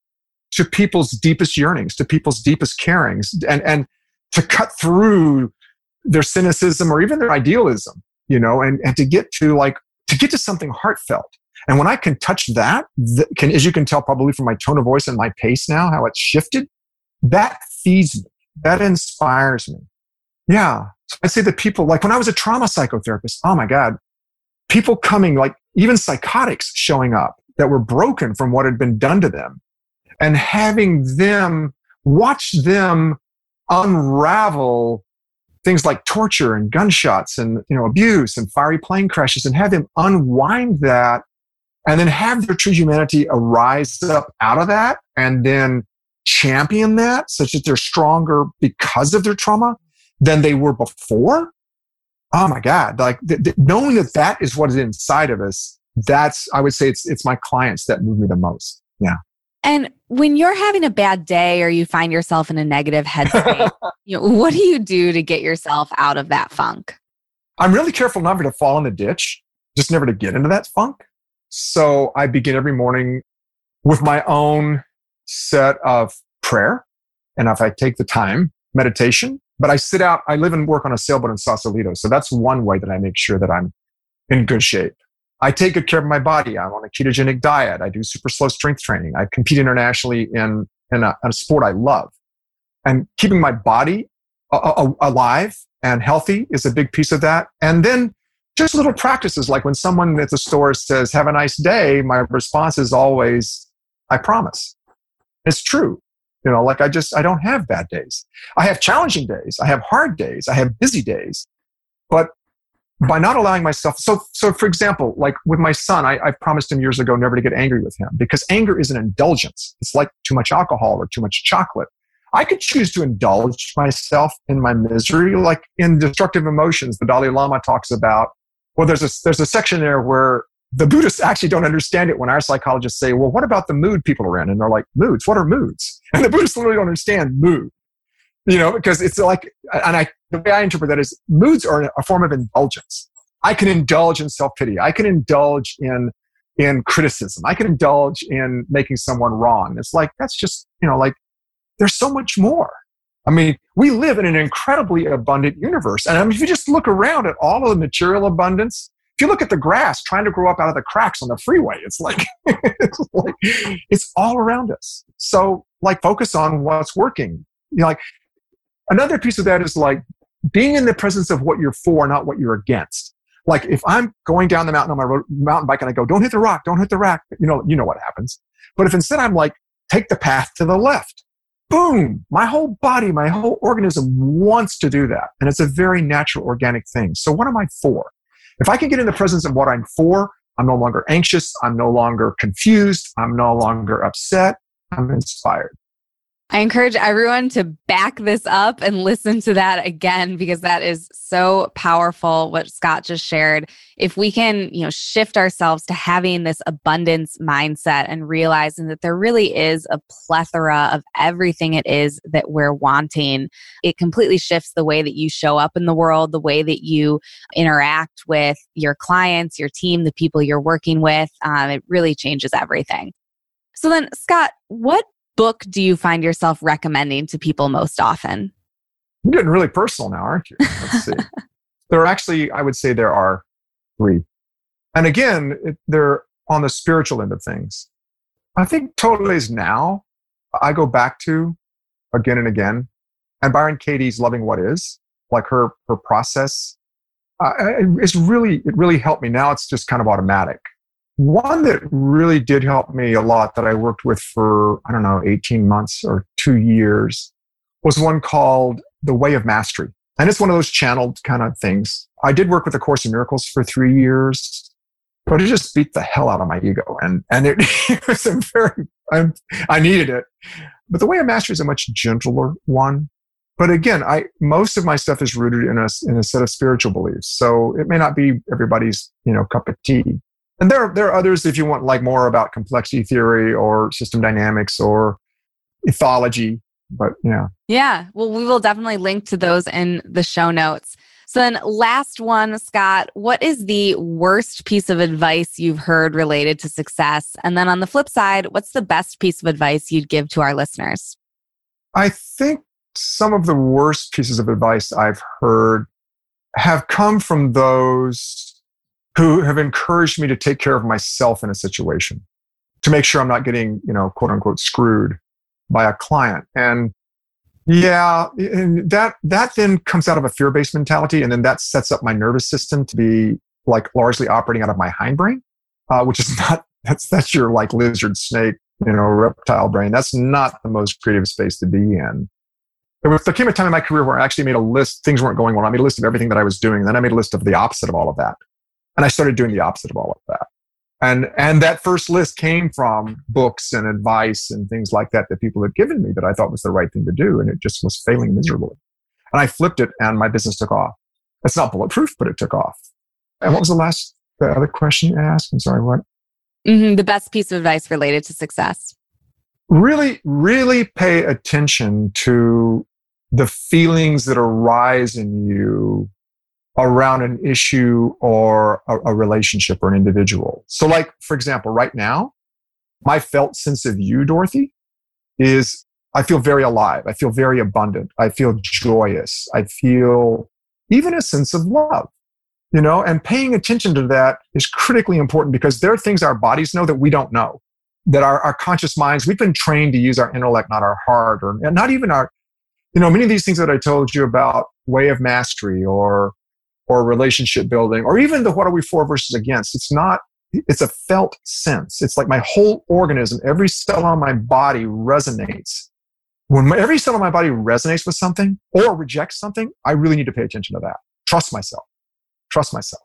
to people's deepest yearnings, to people's deepest carings, and, and to cut through their cynicism or even their idealism, you know, and, and to get to like, to get to something heartfelt. And when I can touch that, can, as you can tell probably from my tone of voice and my pace now, how it's shifted, that feeds me. That inspires me. Yeah. So I say that people, like when I was a trauma psychotherapist, oh my God, people coming, like even psychotics showing up that were broken from what had been done to them and having them watch them unravel things like torture and gunshots and you know abuse and fiery plane crashes and have them unwind that and then have their true humanity arise up out of that and then champion that such that they're stronger because of their trauma than they were before? Oh my god like th- th- knowing that that is what is inside of us that's i would say it's it's my clients that move me the most. Yeah and when you're having a bad day or you find yourself in a negative headspace, you know, what do you do to get yourself out of that funk? I'm really careful never to fall in the ditch, just never to get into that funk. So I begin every morning with my own set of prayer. And if I take the time, meditation, but I sit out, I live and work on a sailboat in Sausalito. So that's one way that I make sure that I'm in good shape. I take good care of my body. I'm on a ketogenic diet. I do super slow strength training. I compete internationally in, in, a, in a sport I love. And keeping my body alive and healthy is a big piece of that. And then just little practices like when someone at the store says, Have a nice day, my response is always, I promise. It's true. You know, like I just, I don't have bad days. I have challenging days. I have hard days. I have busy days. But by not allowing myself so so for example like with my son I, I promised him years ago never to get angry with him because anger is an indulgence it's like too much alcohol or too much chocolate I could choose to indulge myself in my misery, like in destructive emotions. The Dalai Lama talks about. Well, there's a there's a section there where the Buddhists actually don't understand it when our psychologists say, well, what about the mood people are in? And they're like, moods, what are moods? And the Buddhists literally don't understand mood, you know, because it's like, and I, the way I interpret that is moods are a form of indulgence. I can indulge in self-pity. I can indulge in, in criticism. I can indulge in making someone wrong. It's like, that's just, you know, like there's so much more. I mean, we live in an incredibly abundant universe. And I mean, if you just look around at all of the material abundance, if you look at the grass trying to grow up out of the cracks on the freeway, it's like, it's like, it's all around us. So like focus on what's working. You know, like another piece of that is like being in the presence of what you're for, not what you're against. Like if I'm going down the mountain on my road, mountain bike and I go, don't hit the rock, don't hit the rock, you know, you know what happens. But if instead I'm like, take the path to the left, boom, my whole body, my whole organism wants to do that. And it's a very natural organic thing. So what am I for? If I can get in the presence of what I'm for, I'm no longer anxious. I'm no longer confused. I'm no longer upset. I'm inspired. I encourage everyone to back this up and listen to that again because that is so powerful what Scott just shared. If we can, you know, shift ourselves to having this abundance mindset and realizing that there really is a plethora of everything it is that we're wanting, it completely shifts the way that you show up in the world, the way that you interact with your clients, your team, the people you're working with. Um, it really changes everything. So then, Scott, what book do you find yourself recommending to people most often? You're getting really personal now, aren't you? Let's see. there are actually, I would say there are three. And again, it, they're on the spiritual end of things. I think Tolle's Now, I go back to again and again. And Byron Katie's Loving What Is, like her, her process, uh, it's really, it really helped me. Now it's just kind of automatic. One that really did help me a lot that I worked with for, I don't know, 18 months or two years was one called The Way of Mastery. And it's one of those channeled kind of things. I did work with A Course in Miracles for three years, but it just beat the hell out of my ego. And, and it, it was a very, I'm, I needed it. But The Way of Mastery is a much gentler one. But again, I, most of my stuff is rooted in a, in a set of spiritual beliefs. So it may not be everybody's, you know, cup of tea and there, there are others if you want like more about complexity theory or system dynamics or ethology. But yeah. Yeah. Well, we will definitely link to those in the show notes. So then last one, Scott, what is the worst piece of advice you've heard related to success? And then on the flip side, what's the best piece of advice you'd give to our listeners? I think some of the worst pieces of advice I've heard have come from those who have encouraged me to take care of myself in a situation to make sure I'm not getting, you know, quote unquote screwed by a client. And yeah, and that that then comes out of a fear-based mentality, and then that sets up my nervous system to be like largely operating out of my hindbrain, uh, which is not that's that's your like lizard, snake, you know, reptile brain. That's not the most creative space to be in. There, there came a time in my career where I actually made a list. Things weren't going well. I made a list of everything that I was doing. And then I made a list of the opposite of all of that. And I started doing the opposite of all of that. And, and that first list came from books and advice and things like that that people had given me that I thought was the right thing to do. And it just was failing miserably. And I flipped it and my business took off. It's not bulletproof, but it took off. And what was the last, the other question you asked? I'm sorry, what? Mm-hmm, the best piece of advice related to success. Really, really pay attention to the feelings that arise in you around an issue or a, a, relationship or an individual. So, like, for example, right now, my felt sense of you, Dorothy, is I feel very alive. I feel very abundant. I feel joyous. I feel even a sense of love, you know, and paying attention to that is critically important because there are things our bodies know that we don't know, that our, our conscious minds, we've been trained to use our intellect, not our heart, or not even our, you know, many of these things that I told you about way of mastery or or relationship building or even the what are we for versus against. It's not, it's a felt sense. It's like my whole organism, every cell on my body resonates. When my, every cell on my body resonates with something or rejects something, I really need to pay attention to that. Trust myself. Trust myself.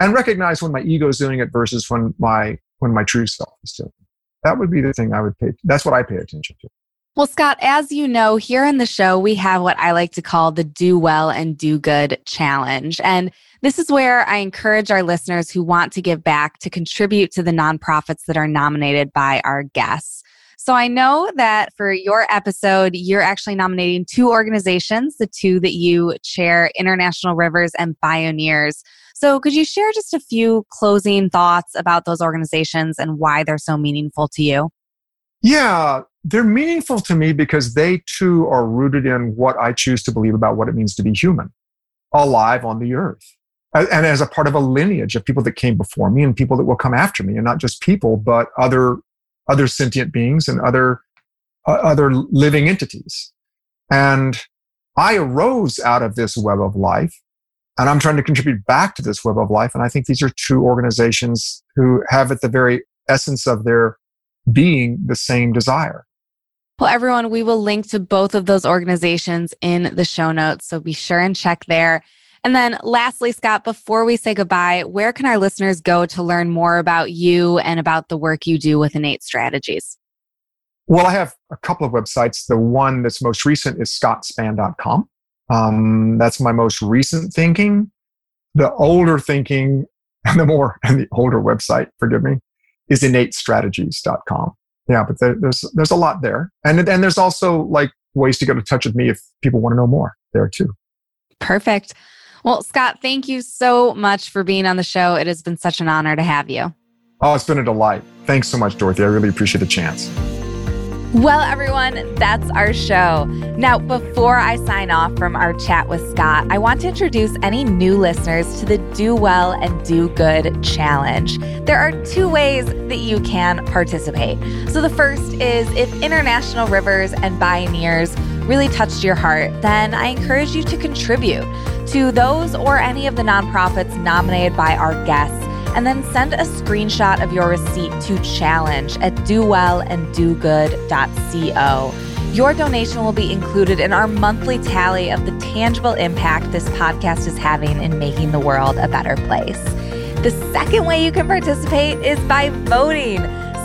And recognize when my ego is doing it versus when my when my true self is doing it. That would be the thing I would pay. That's what I pay attention to. Well, Scott, as you know, here in the show, we have what I like to call the Do Well and Do Good Challenge. And this is where I encourage our listeners who want to give back to contribute to the nonprofits that are nominated by our guests. So I know that for your episode, you're actually nominating two organizations, the two that you chair, International Rivers and Bioneers. So could you share just a few closing thoughts about those organizations and why they're so meaningful to you? Yeah, they're meaningful to me because they too are rooted in what I choose to believe about what it means to be human, alive on the earth. And as a part of a lineage of people that came before me and people that will come after me, and not just people, but other, other sentient beings and other, uh, other living entities. And I arose out of this web of life and I'm trying to contribute back to this web of life. And I think these are two organizations who have at the very essence of their being the same desire. Well, everyone, we will link to both of those organizations in the show notes. So be sure and check there. And then lastly, Scott, before we say goodbye, where can our listeners go to learn more about you and about the work you do with innate strategies? Well, I have a couple of websites. The one that's most recent is scottspann.com. Um, that's my most recent thinking. The older thinking and the more, and the older website, forgive me, is innatestrategies.com yeah, but there, there's there's a lot there, and and there's also like ways to get in touch with me if people want to know more there too. Perfect. Well, Scott, thank you so much for being on the show. It has been such an honor to have you. Oh, it's been a delight. Thanks so much, Dorothy. I really appreciate the chance. Well, everyone, that's our show. Now, before I sign off from our chat with Scott, I want to introduce any new listeners to the Do Well and Do Good Challenge. There are two ways that you can participate. So, the first is if International Rivers and Bioneers really touched your heart, then I encourage you to contribute to those or any of the nonprofits nominated by our guests and then send a screenshot of your receipt to challenge at dowellanddogood.co. Your donation will be included in our monthly tally of the tangible impact this podcast is having in making the world a better place. The second way you can participate is by voting.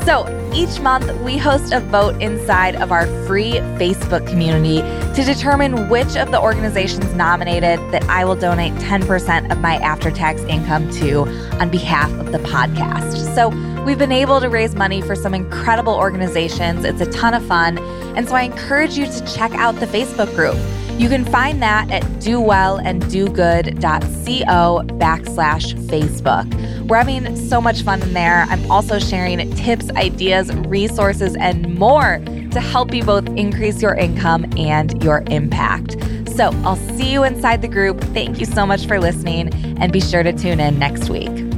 So each month, we host a vote inside of our free Facebook community to determine which of the organizations nominated that I will donate 10% of my after tax income to on behalf of the podcast. So we've been able to raise money for some incredible organizations. It's a ton of fun. And so I encourage you to check out the Facebook group. You can find that at dowellanddogood.co backslash Facebook. We're having so much fun in there. I'm also sharing tips, ideas, resources, and more to help you both increase your income and your impact. So I'll see you inside the group. Thank you so much for listening, and be sure to tune in next week.